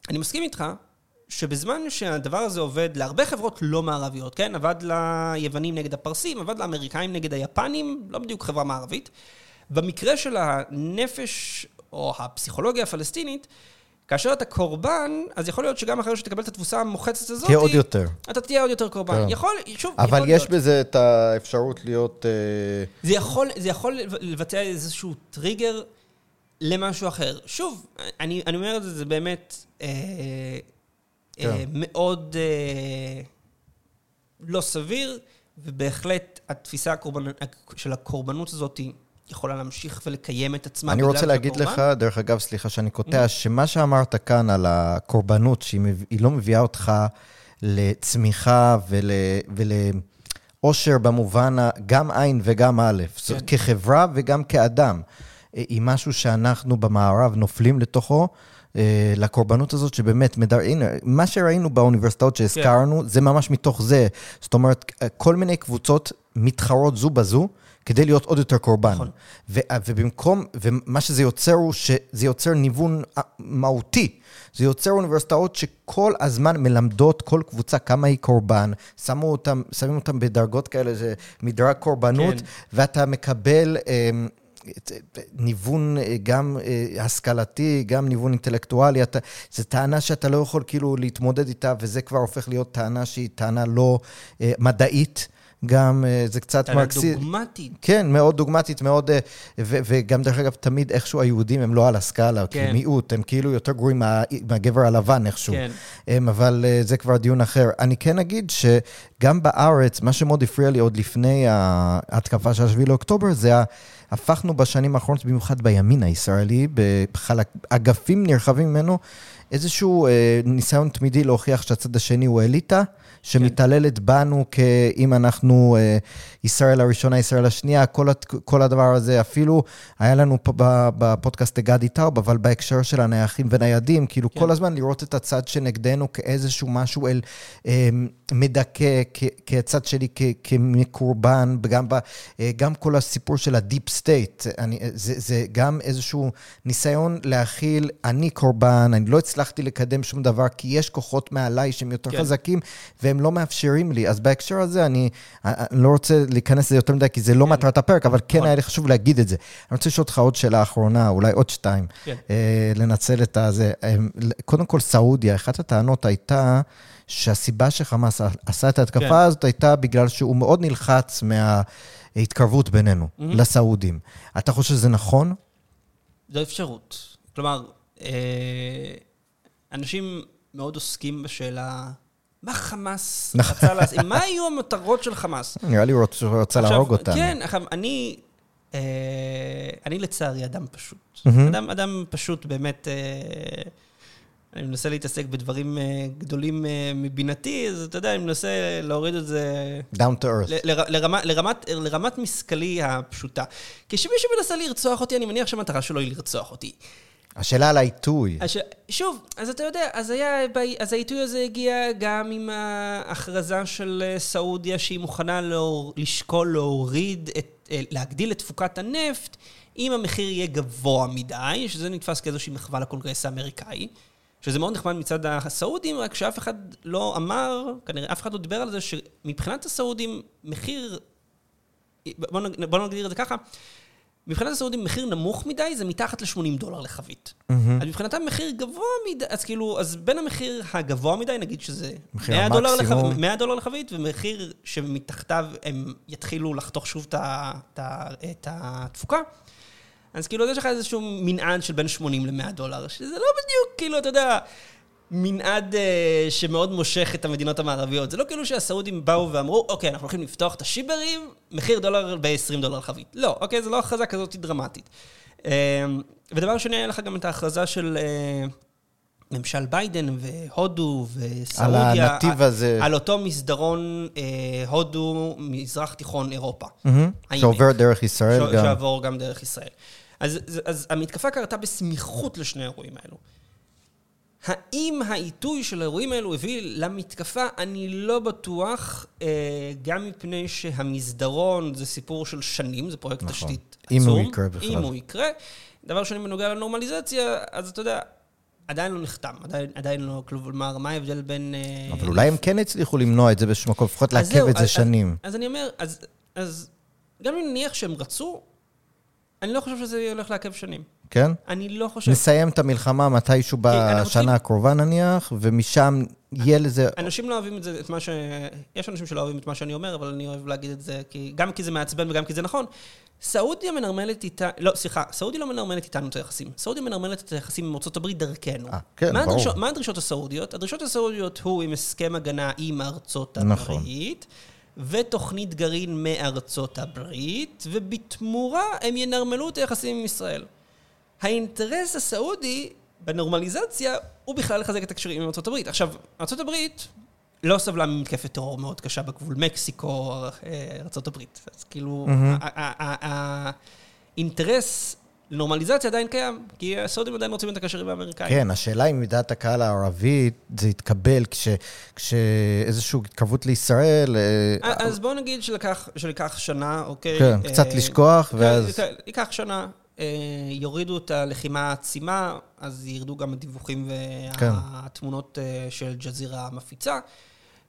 אני מסכים איתך שבזמן שהדבר הזה עובד להרבה חברות לא מערביות, כן? עבד ליוונים נגד הפרסים, עבד לאמריקאים נגד היפנים, לא בדיוק חברה מערבית. במקרה של הנפש או הפסיכולוגיה הפלסטינית, כאשר אתה קורבן, אז יכול להיות שגם אחרי שתקבל את התבוסה המוחצת הזאת, תהיה עוד יותר. אתה תהיה עוד יותר קורבן. כן. יכול, שוב, אבל יכול יש להיות. בזה את האפשרות להיות... אה, זה יכול, זה יכול לבצע איזשהו טריגר למשהו אחר. שוב, אני, אני אומר את זה, זה באמת אה, כן. אה, מאוד אה, לא סביר, ובהחלט התפיסה הקורבנ... של הקורבנות הזאת יכולה להמשיך ולקיים את עצמה. אני רוצה להגיד הקורבן. לך, דרך אגב, סליחה שאני Mm-hmm. קוטע, שמה שאמרת כאן על הקורבנות, שהיא לא מביאה אותך לצמיחה ול... ולאושר במובן גם עין וגם א', כן. כחברה וגם כאדם, היא משהו שאנחנו במערב נופלים לתוכו, לקורבנות הזאת שבאמת מדר... הנה, מה שראינו באוניברסיטאות שהזכרנו, כן. זה ממש מתוך זה. זאת אומרת, כל מיני קבוצות מתחרות זו בזו. כדי להיות עוד יותר קורבן. נכון. ו- ובמקום, ומה שזה יוצר הוא שזה יוצר ניוון מהותי. זה יוצר אוניברסיטאות שכל הזמן מלמדות כל קבוצה כמה היא קורבן, שמו אותם, שמים אותם בדרגות כאלה, זה מדרג קורבנות, כן. ואתה מקבל... אמ, ניוון אה, גם אה, השכלתי, גם ניוון אינטלקטואלי, אתה, זו טענה שאתה לא יכול כאילו להתמודד איתה, וזה כבר הופך להיות טענה שהיא טענה לא אה, מדעית. גם אה, זה קצת מרקסיסט. דוגמטית. כן, מאוד דוגמטית, מאוד... אה, ו- וגם דרך אגב, תמיד איכשהו היהודים הם לא על הסקאלה, כן. כמיעוט, הם כאילו יותר גרועים מה, מהגבר הלבן איכשהו. כן. הם, אבל אה, זה כבר דיון אחר. אני כן אגיד שגם בארץ, מה שמאוד הפריע לי עוד לפני ההתקפה של 7 לאוקטובר, זה ה... הפכנו בשנים האחרונות, במיוחד בימין הישראלי, באגפים נרחבים ממנו, איזשהו אה, ניסיון תמידי להוכיח שהצד השני הוא אליטה. שמתעללת בנו כאילו אנחנו אה, ישראל הראשונה, ישראל השנייה, כל, כל הדבר הזה, אפילו היה לנו פה בפודקאסט גדי טאוב, אבל בהקשר של הנייחים וניידים, כאילו כן. כל הזמן לראות את הצד שנגדנו כאיזשהו משהו אל, אה, מדכא, כצד שלי כמקורבן, וגם ב, אה, גם כל הסיפור של ה deep state, אני, זה, זה גם איזשהו ניסיון להכיל, אני קורבן, אני לא הצלחתי לקדם שום דבר, כי יש כוחות מעליי שהם יותר כן. חזקים, והם לא מאפשרים לי. אז בהקשר הזה, אני, אני לא רוצה להיכנס לזה יותר מדי, כי זה לא כן. מטרת הפרק, אבל כן נכון. היה לי חשוב להגיד את זה. אני רוצה לשאול אותך עוד שאלה אחרונה, אולי עוד שתיים, כן. אה, לנצל את הזה. אה, קודם כל, סעודיה, אחת הטענות הייתה... שהסיבה שחמאס עשה את ההתקפה כן. הזאת הייתה בגלל שהוא מאוד נלחץ מההתקרבות בינינו, mm-hmm. לסעודים. אתה חושב שזה נכון? זו אפשרות. כלומר, אה, אנשים מאוד עוסקים בשאלה מה חמאס. רצה לעשות, מה היו המטרות של חמאס? נראה לי הוא רוצה להרוג אותנו. כן, עכשיו, אני, אה, אני לצערי אדם פשוט. אדם, אדם פשוט באמת, אה, אני מנסה להתעסק בדברים אה, גדולים מבינתי, אז אתה יודע, אני מנסה להוריד את זה... down to earth. לרמה, לרמת, לרמת משכלי הפשוטה. כשמישהו מנסה לרצוח אותי, אני מניח שהמטרה שלו היא לרצוח אותי. השאלה על העיתוי. הש... שוב, אז אתה יודע, אז, היה, אז העיתוי הזה הגיע גם עם ההכרזה של אה, סעודיה שהיא מוכנה להור... לשקול להוריד, את, אה, להגדיל את תפוקת הנפט, אם המחיר יהיה גבוה מדי, שזה נתפס כאיזושהי מחווה לקונגרס האמריקאי. שזה מאוד נחמד מצד הסעודים, רק שאף אחד לא אמר, כנראה אף אחד לא דיבר על זה, שמבחינת הסעודים, מחיר, בוא נגדיר את זה ככה, מבחינת הסעודים מחיר נמוך מדי זה מתחת ל-80 דולר לחבית. Mm-hmm. אז מבחינתם מחיר גבוה מדי, אז כאילו, אז בין המחיר הגבוה מדי, נגיד שזה 100 דולר, לחב... 100 דולר לחבית, ומחיר שמתחתיו הם יתחילו לחתוך שוב את התפוקה, אז כאילו, יש לך איזשהו מנעד של בין 80 ל-100 דולר, שזה לא בדיוק, כאילו, אתה יודע... מנעד uh, שמאוד מושך את המדינות המערביות. זה לא כאילו שהסעודים באו ואמרו, אוקיי, אנחנו הולכים לפתוח את השיברים, מחיר דולר ב-20 דולר חבית. לא, אוקיי, זו לא הכרזה כזאת דרמטית. Uh, ודבר שני, היה לך גם את ההכרזה של uh, ממשל ביידן והודו וסעודיה. על הנתיב הזה. על אותו מסדרון uh, הודו, מזרח תיכון, אירופה. Mm-hmm. שעובר דרך ישראל ש- גם. שעבור גם דרך ישראל. אז, אז המתקפה קרתה בסמיכות לשני האירועים האלו. האם העיתוי של האירועים האלו הביא למתקפה? אני לא בטוח, אה, גם מפני שהמסדרון זה סיפור של שנים, זה פרויקט נכון. תשתית עצום. אם הוא יקרה בכלל. אם הוא יקרה. דבר שני, בנוגע לנורמליזציה, אז אתה יודע, עדיין לא נחתם, עדיין, עדיין לא, כלומר, מה ההבדל בין... אה, אבל אולי הם כן הצליחו למנוע את זה באיזשהו מקום, לפחות לעכב את זה שנים. אז, אז אני אומר, אז, אז גם אם נניח שהם רצו, אני לא חושב שזה הולך לעכב שנים. כן? אני לא חושב... נסיים את המלחמה מתישהו בשנה. הקרובה נניח, ומשם יהיה לזה... אנשים לא אוהבים את זה, את מה ש... יש אנשים שלא אוהבים את מה שאני אומר, אבל אני אוהב להגיד את זה, כי... גם כי זה מעצבן וגם כי זה נכון. סעודיה מנרמלת איתה... לא, סליחה, סעודיה לא מנרמלת איתנו את היחסים. סעודיה מנרמלת את היחסים עם הברית דרכנו. 아, אה, כן, מה ברור. הדרישות, מה הדרישות הסעודיות? הדרישות הסעודיות הוא עם הסכם הגנה עם ארצות נכון. הברית. נכון. ותוכנית גרעין מארצות הברית, ובתמורה הם ינרמלו את היחסים עם ישראל. האינטרס הסעודי בנורמליזציה הוא בכלל לחזק את הקשרים עם ארצות הברית. עכשיו, ארצות הברית לא סבלה ממתקפת טרור מאוד קשה בגבול מקסיקו, ארצות הברית. אז כאילו, האינטרס נורמליזציה עדיין קיים, כי הסעודים עדיין רוצים את הקשרים האמריקאים. כן, השאלה אם מדעת הקהל הערבית זה יתקבל כש- כשאיזושהי התקרבות לישראל... אה, אז בואו נגיד שלקח, שלקח שנה, אוקיי? כן, אה, קצת לשכוח, כן, ואז... כן, ייקח שנה, אה, יורידו את הלחימה העצימה, אז ירדו גם הדיווחים כן. והתמונות אה, של ג'זירה המפיצה.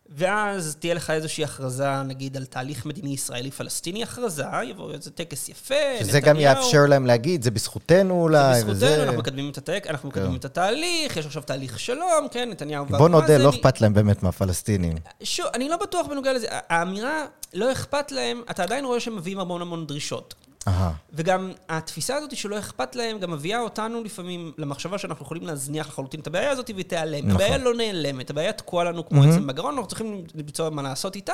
ואז תהיה לך איזושהי הכרזה, נגיד, על תהליך מדיני ישראלי-פלסטיני, הכרזה, יבוא איזה טקס יפה, שזה גם. יאפשר להם להגיד, זה בזכותנו אולי, זה וזה... בזכותנו, אנחנו מקדמים את הטק, אנחנו מקדמים כן. את התהליך, יש עכשיו תהליך שלום, כן, נתניהו בוא נודה. לא אכפת להם באמת מהפלסטינים. שוב, אני לא בטוח בנוגע לזה. האמירה, לא אכפת להם, אתה עדיין רואה שהם מביאים המון המון דרישות. וגם התפיסה הזאת שלא אכפת להם, גם מביאה אותנו לפעמים למחשבה שאנחנו יכולים להזניח לחלוטין את הבעיה הזאת והיא תיעלם. נכון. הבעיה לא נעלמת, הבעיה תקועה לנו כמו עצם בגרון, אנחנו צריכים למצוא מה לעשות איתה.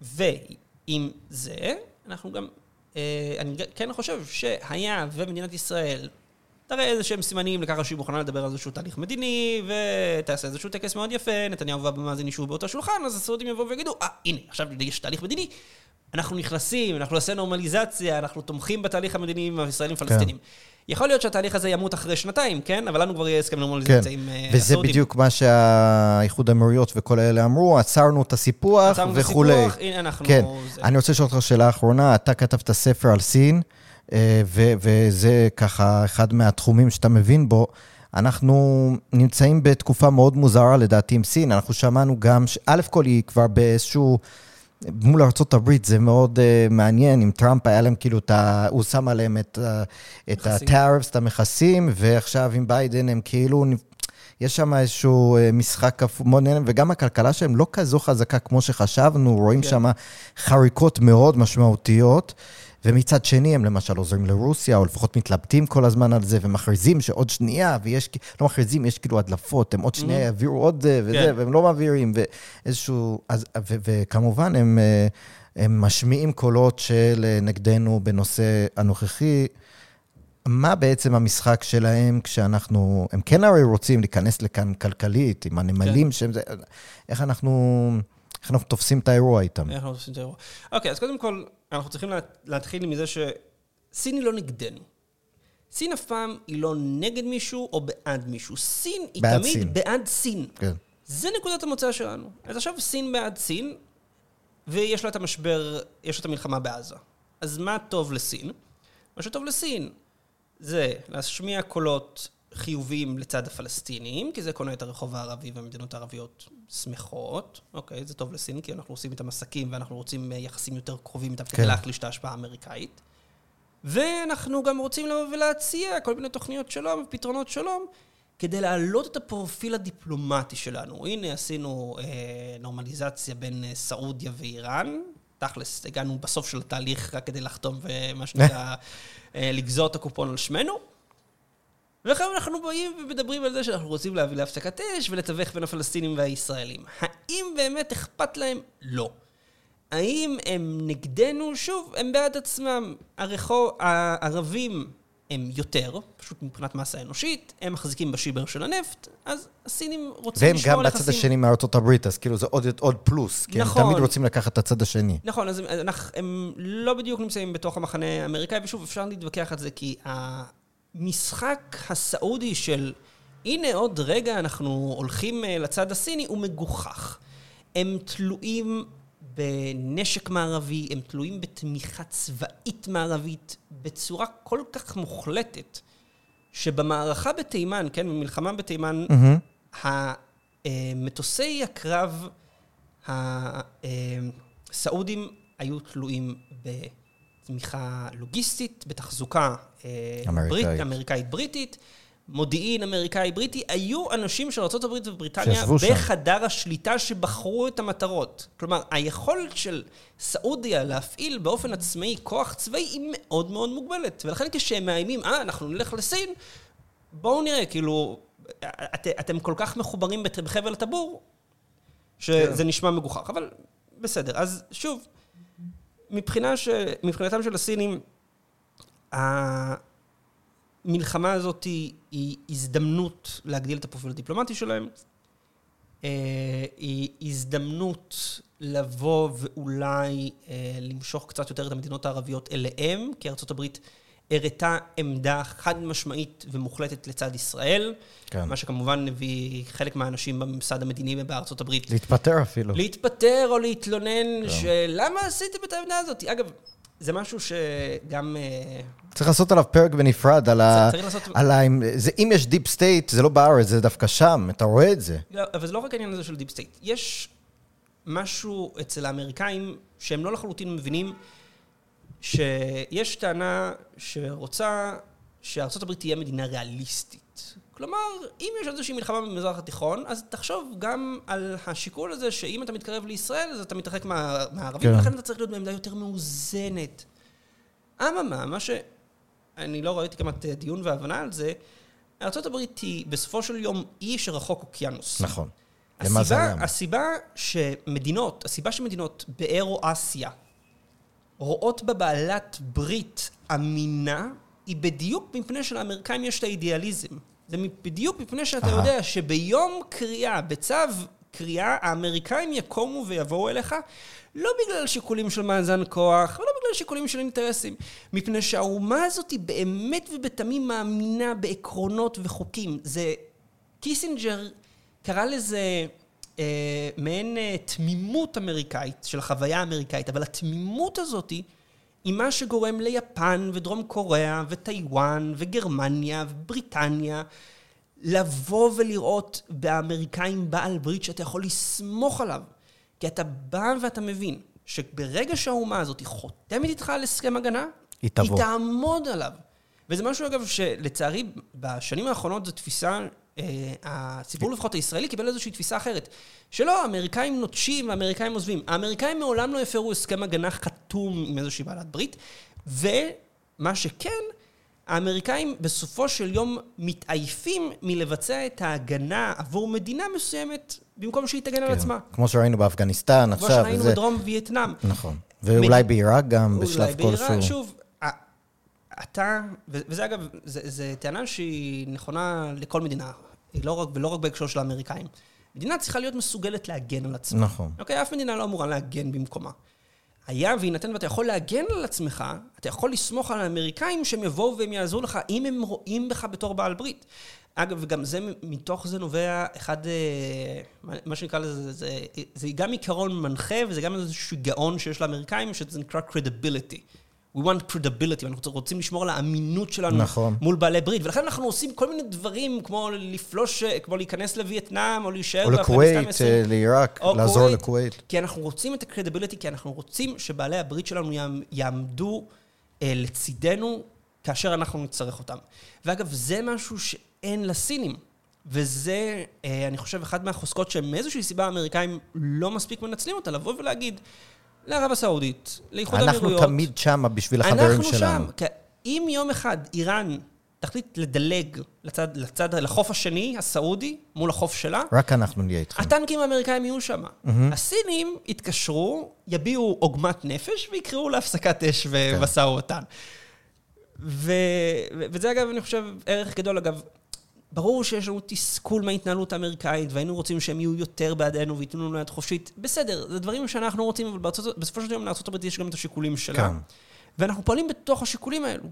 ועם זה, אנחנו גם, אה, אני כן חושב שהיה ומדינת ישראל תראה איזה שהם סימנים לככה שהיא מוכנה לדבר על איזשהו תהליך מדיני, ותעשה איזשהו טקס מאוד יפה, נתניהו ואבו מאזן ישבו באותו שולחן, אז הסעודים יבואו ויגידו, אה, הנה, עכשיו יש תהליך מדיני, אנחנו נכנסים, אנחנו נעשה נורמליזציה, אנחנו תומכים בתהליך המדיני עם הישראלים פלסטינים. יכול להיות שהתהליך הזה ימות אחרי שנתיים, כן? אבל לנו כבר יהיה הסכם כן, נורמליזציה עם אה, וזה הסעודים. בדיוק מה שהאיחוד האמירויות וכל אלה אמרו, עצרנו את הסיפוח עצרנו את וכולי. הסיפוח, הנה אנחנו... כן, זה. אני רוצה לשאול אותך שאלה אחרונה, אתה כתבת ספר על סין, ו- וזה ככה אחד מהתחומים שאתה מבין בו. אנחנו נמצאים בתקופה מאוד מוזרה לדעתי עם סין, אנחנו שמענו גם, ש- א' כל היא כבר באיזשהו, מול ארה"ב זה מאוד uh, מעניין, עם טראמפ היה להם כאילו את ה... הוא שם עליהם את, uh, את. הטארפס, את המכסים, ועכשיו עם ביידן הם כאילו... יש שם איזשהו אה, משחק כפול, מאוד נהנה, וגם הכלכלה שלהם לא כזו חזקה כמו שחשבנו, רואים כן. שם חריקות מאוד משמעותיות, ומצד שני הם למשל עוזרים לרוסיה, או לפחות מתלבטים כל הזמן על זה, ומכריזים שעוד שנייה, ויש, לא מכריזים, יש כאילו הדלפות, הם עוד שנייה יעבירו עוד זה וזה, כן. והם לא מעבירים, ואיזשהו... אז, ו, וכמובן, הם, אה, הם משמיעים קולות של אה, נגדנו בנושא הנוכחי. מה בעצם המשחק שלהם כשאנחנו, הם כן הרי רוצים להיכנס לכאן כלכלית, עם הנמלים שהם זה, איך אנחנו, איך אנחנו תופסים את האירוע איתם? איך אנחנו עושים את האירוע? אוקיי, אז קודם כל, אנחנו צריכים לה- להתחיל מזה שסין היא לא נגדנו. סין אף פעם היא לא נגד מישהו או בעד מישהו. סין היא בעד תמיד סין. בעד סין. כן. זה נקודת המוצא שלנו. אז עכשיו סין בעד סין, ויש לה את המשבר, יש לה את המלחמה בעזה. אז מה טוב לסין? מה שטוב לסין זה להשמיע קולות חיוביים לצד הפלסטינים, כי זה קונה את הרחוב הערבי והמדינות הערביות שמחות. אוקיי, זה טוב לסין, כי אנחנו עושים איתם עסקים ואנחנו רוצים אה, יחסים יותר קרובים איתם כדי כן. להחליש את ההשפעה האמריקאית. ואנחנו גם רוצים לבוא ולהציע כל מיני תוכניות שלום ופתרונות שלום, כדי להעלות את הפרופיל הדיפלומטי שלנו. הנה, עשינו אה, נורמליזציה בין אה, סעודיה ואיראן. תכלס, הגענו בסוף של התהליך רק כדי לחתום ומה שנקרא, אה, לגזור את הקופון על שמנו. ועכשיו אנחנו באים ומדברים על זה שאנחנו רוצים להביא להפסקת אש ולתווך בין הפלסטינים והישראלים. האם באמת אכפת להם? לא. האם הם נגדנו? שוב, הם בעד עצמם. הרחוב, הערבים הם יותר, פשוט מבחינת מסה אנושית, הם מחזיקים בשיבר של הנפט, אז הסינים רוצים והם לשמור גם על בצד יחסים. השני מארצות הברית, אז כאילו זה עוד, עוד פלוס, כי נכון. הם תמיד רוצים לקחת את הצד השני. נכון, אז הם, אנחנו, הם לא בדיוק נמצאים בתוך המחנה האמריקאי, ושוב, אפשר להתווכח על זה, כי המשחק הסעודי של הנה עוד רגע אנחנו הולכים אה, לצד הסיני, הוא מגוחך. הם תלויים בנשק מערבי, הם תלויים בתמיכה צבאית מערבית בצורה כל כך מוחלטת, שבמערכה בתימן, כן, במלחמה בתימן, מהמם. המטוסי הקרב הסעודים היו תלויים בתמיכה לוגיסטית, בתחזוקה אה, אמריקאית-בריטית, מודיעין אמריקאי-בריטי, היו אנשים של ארה"ב ובריטניה שישבו שם. בחדר השליטה שבחרו את המטרות. כלומר, היכולת של סעודיה להפעיל באופן עצמאי כוח צבאי היא מאוד מאוד מוגבלת. ולכן כשהם מאיימים, אה, אנחנו נלך לסין, בואו נראה, כאילו, את, אתם כל כך מחוברים בחבל הטבור, שזה נשמע מגוחך, אבל בסדר. אז שוב, מבחינה ש... מבחינתם של הסינים, המלחמה הזאת היא, היא הזדמנות להגדיל את הפרופיל הדיפלומטי שלהם. אה, היא הזדמנות לבוא ואולי אה, למשוך קצת יותר את המדינות הערביות אליהם, כי ארה"ב הראתה עמדה חד משמעית ומוחלטת לצד ישראל, כן. מה שכמובן הביא חלק מהאנשים בממסד המדיני בארצות הברית להתפטר אפילו. להתפטר או להתלונן, שלמה עשיתם את העמדה הזאת? אגב, זה משהו שגם... אה, צריך לעשות עליו פרק בנפרד, על ה... צריך לעשות- על ה... זה, אם יש deep state, זה לא בארץ, זה דווקא שם, אתה רואה את זה. לא, אבל זה לא רק העניין הזה של deep state. יש משהו אצל האמריקאים שהם לא לחלוטין מבינים שיש טענה שרוצה הברית תהיה מדינה ריאליסטית. כלומר, אם יש איזושהי מלחמה במזרח התיכון, אז תחשוב גם על השיקול הזה שאם אתה מתקרב לישראל, אז אתה מתרחק מה, מהערבים, כן. ולכן אתה צריך להיות בעמדה יותר מאוזנת. אממה, מה ש... אני לא ראיתי כמעט דיון והבנה על זה, ארה"ב היא בסופו של יום אי שרחוק אוקיינוס. נכון. הסיבה, למזלם. הסיבה שמדינות, הסיבה שמדינות באירו-אסיה רואות בה בעלת ברית אמינה, היא בדיוק מפני שלאמריקאים יש את האידיאליזם. זה בדיוק מפני שאתה. יודע שביום קריאה, בצו קריאה, האמריקאים יקומו ויבואו אליך, לא בגלל שיקולים של מאזן כוח, ולא בגלל שיקולים של אינטרסים, מפני שהאומה הזאת היא באמת ובתמים מאמינה בעקרונות וחוקים. זה... קיסינג'ר קרא לזה אה, מעין אה, תמימות אמריקאית, של החוויה האמריקאית, אבל התמימות הזאת היא מה שגורם ליפן ודרום קוריאה וטיוואן וגרמניה ובריטניה לבוא ולראות באמריקאים בעל ברית שאתה יכול לסמוך עליו. כי אתה בא ואתה מבין שברגע שהאומה הזאת חותמת איתך על הסכם הגנה, היא תבוא. היא תעמוד עליו. וזה משהו, אגב, שלצערי, בשנים האחרונות זו תפיסה, אה, הציבור לפחות הישראלי קיבל איזושהי תפיסה אחרת. שלא, האמריקאים נוטשים והאמריקאים עוזבים. האמריקאים מעולם לא הפרו הסכם הגנה חתום עם איזושהי בעלת ברית, ומה שכן, האמריקאים בסופו של יום מתעייפים מלבצע את ההגנה עבור מדינה מסוימת, במקום שהיא תגן על כן. עצמה. כמו שראינו באפגניסטן כמו עכשיו. שראינו וזה- בדרום וייטנאם. נכון. ואולי בעיראק גם, בשלב אולי בעיראק, כלשהו. שוב, אתה, וזה אגב, זו טענה שהיא נכונה לכל מדינה, לא רק, ולא רק בהקשר של האמריקאים. מדינה צריכה להיות מסוגלת להגן על עצמה. נכון. אוקיי? אף מדינה לא אמורה להגן במקומה. היה ויינתן ואתה יכול להגן על עצמך, אתה יכול לסמוך על האמריקאים שהם יבואו והם יעזרו לך, אם הם רואים בך בתור בעל ברית. אגב, וגם זה, מתוך זה נובע אחד, אה, מה- מה שנקרא לזה, זה, זה, זה גם עיקרון מנחה וזה גם איזשהו גאון שיש לאמריקאים, שזה נקרא credibility. We want credibility, אנחנו רוצים לשמור על האמינות שלנו נכון. מול בעלי ברית, ולכן אנחנו עושים כל מיני דברים, כמו לפלוש, כמו להיכנס לווייטנאם, או להישאר או לכווית. אה, לעיראק, לעזור כווית. לכווית. כי אנחנו רוצים את הקרדיביליטי, כי אנחנו רוצים שבעלי הברית שלנו יעמ- יעמדו אה, לצידנו כאשר אנחנו נצטרך אותם. ואגב, זה משהו שאין לסינים. וזה, אה, אני חושב, אחד מהחוזקות שמאיזושהי סיבה האמריקאים לא מספיק מנצלים אותה, לבוא ולהגיד לערב הסעודית, לאיחוד האמירויות... אנחנו תמיד שמה בשביל החברים אנחנו שלנו. שם. כי אם יום אחד איראן תחליט לדלג לצד, לצד, לחוף השני, הסעודי, מול החוף שלה, רק אנחנו נהיה איתכם. הטנקים האמריקאים יהיו שם. הסינים יתקשרו, יביעו עוגמת נפש ויקראו להפסקת אש ומשא ומתן. ו- וזה אגב, אני חושב, ערך גדול. אגב, ברור שיש לנו תסכול מההתנהלות האמריקאית, והיינו רוצים שהם יהיו יותר בעדנו וייתנו לנו יד חופשית. בסדר, זה דברים שאנחנו רוצים, אבל בארצות, בסופו של דבר לארה"ב יש גם את השיקולים שלה. כן. ואנחנו פועלים בתוך השיקולים האלו.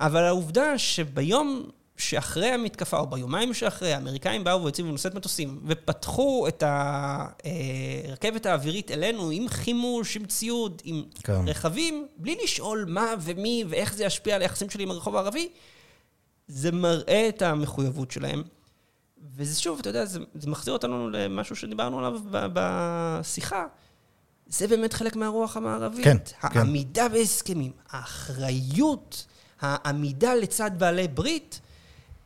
אבל העובדה שביום שאחרי המתקפה, או ביומיים שאחרי, האמריקאים באו והציבו נושאת מטוסים, ופתחו את הרכבת האווירית אלינו עם חימוש, עם ציוד, עם כן. רכבים, בלי לשאול מה ומי ואיך זה ישפיע על היחסים שלי עם הרחוב הערבי, זה מראה את המחויבות שלהם. וזה שוב, אתה יודע, זה, זה מחזיר אותנו למשהו שדיברנו עליו ב- בשיחה. זה באמת חלק מהרוח המערבית. כן, כן. העמידה בהסכמים, האחריות, העמידה לצד בעלי ברית,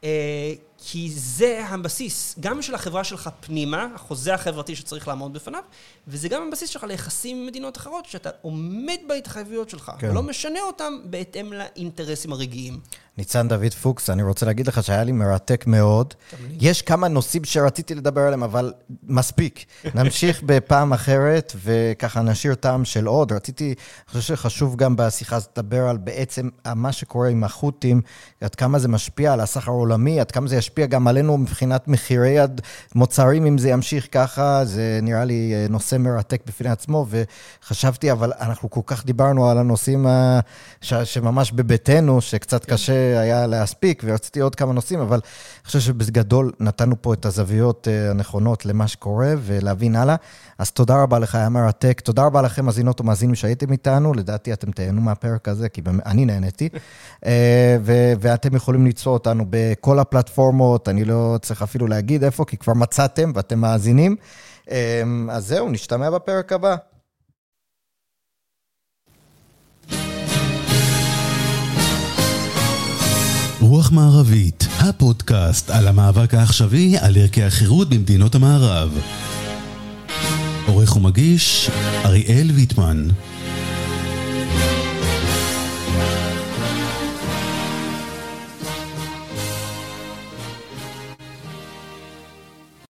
אה, כי זה הבסיס, גם של החברה שלך פנימה, החוזה החברתי שצריך לעמוד בפניו, וזה גם הבסיס שלך ליחסים עם מדינות אחרות, שאתה עומד בהתחייבויות שלך, כן. ולא משנה אותם בהתאם לאינטרסים הרגעיים. ניצן דוד פוקס, אני רוצה להגיד לך שהיה לי מרתק מאוד. יש כמה נושאים שרציתי לדבר עליהם, אבל מספיק. נמשיך בפעם אחרת, וככה נשאיר טעם של עוד. רציתי, אני חושב שחשוב גם בשיחה הזאת לדבר על בעצם מה שקורה עם החות'ים, עד כמה זה משפיע על הסחר העולמי, עד כמה זה ישפיע גם עלינו מבחינת מחירי המוצרים, אם זה ימשיך ככה, זה נראה לי אה, נושא מרתק בפני עצמו, וחשבתי, אבל אנחנו כל כך דיברנו על הנושאים ה... ש... שממש בביתנו, שקצת קשה היה להספיק, ורציתי עוד כמה נושאים, אבל אני חושב שבגדול נתנו פה את הזוויות אה, הנכונות למה שקורה, ולהבין הלאה. אז תודה רבה לך, היה מרתק. תודה רבה לכם, מאזינות ומאזינים שהייתם איתנו. לדעתי אתם תהנו מהפרק הזה, כי אני נהניתי. אה, ו- ואתם יכולים למצוא אותנו בכל הפלטפורמות, אני לא צריך אפילו להגיד איפה, כי כבר מצאתם ואתם מאזינים. אה, אז זהו, נשתמע בפרק הבא. רוח מערבית, הפודקאסט על המאבק העכשווי על ערכי החירות במדינות המערב. עורך ומגיש, אריאל ויטמן.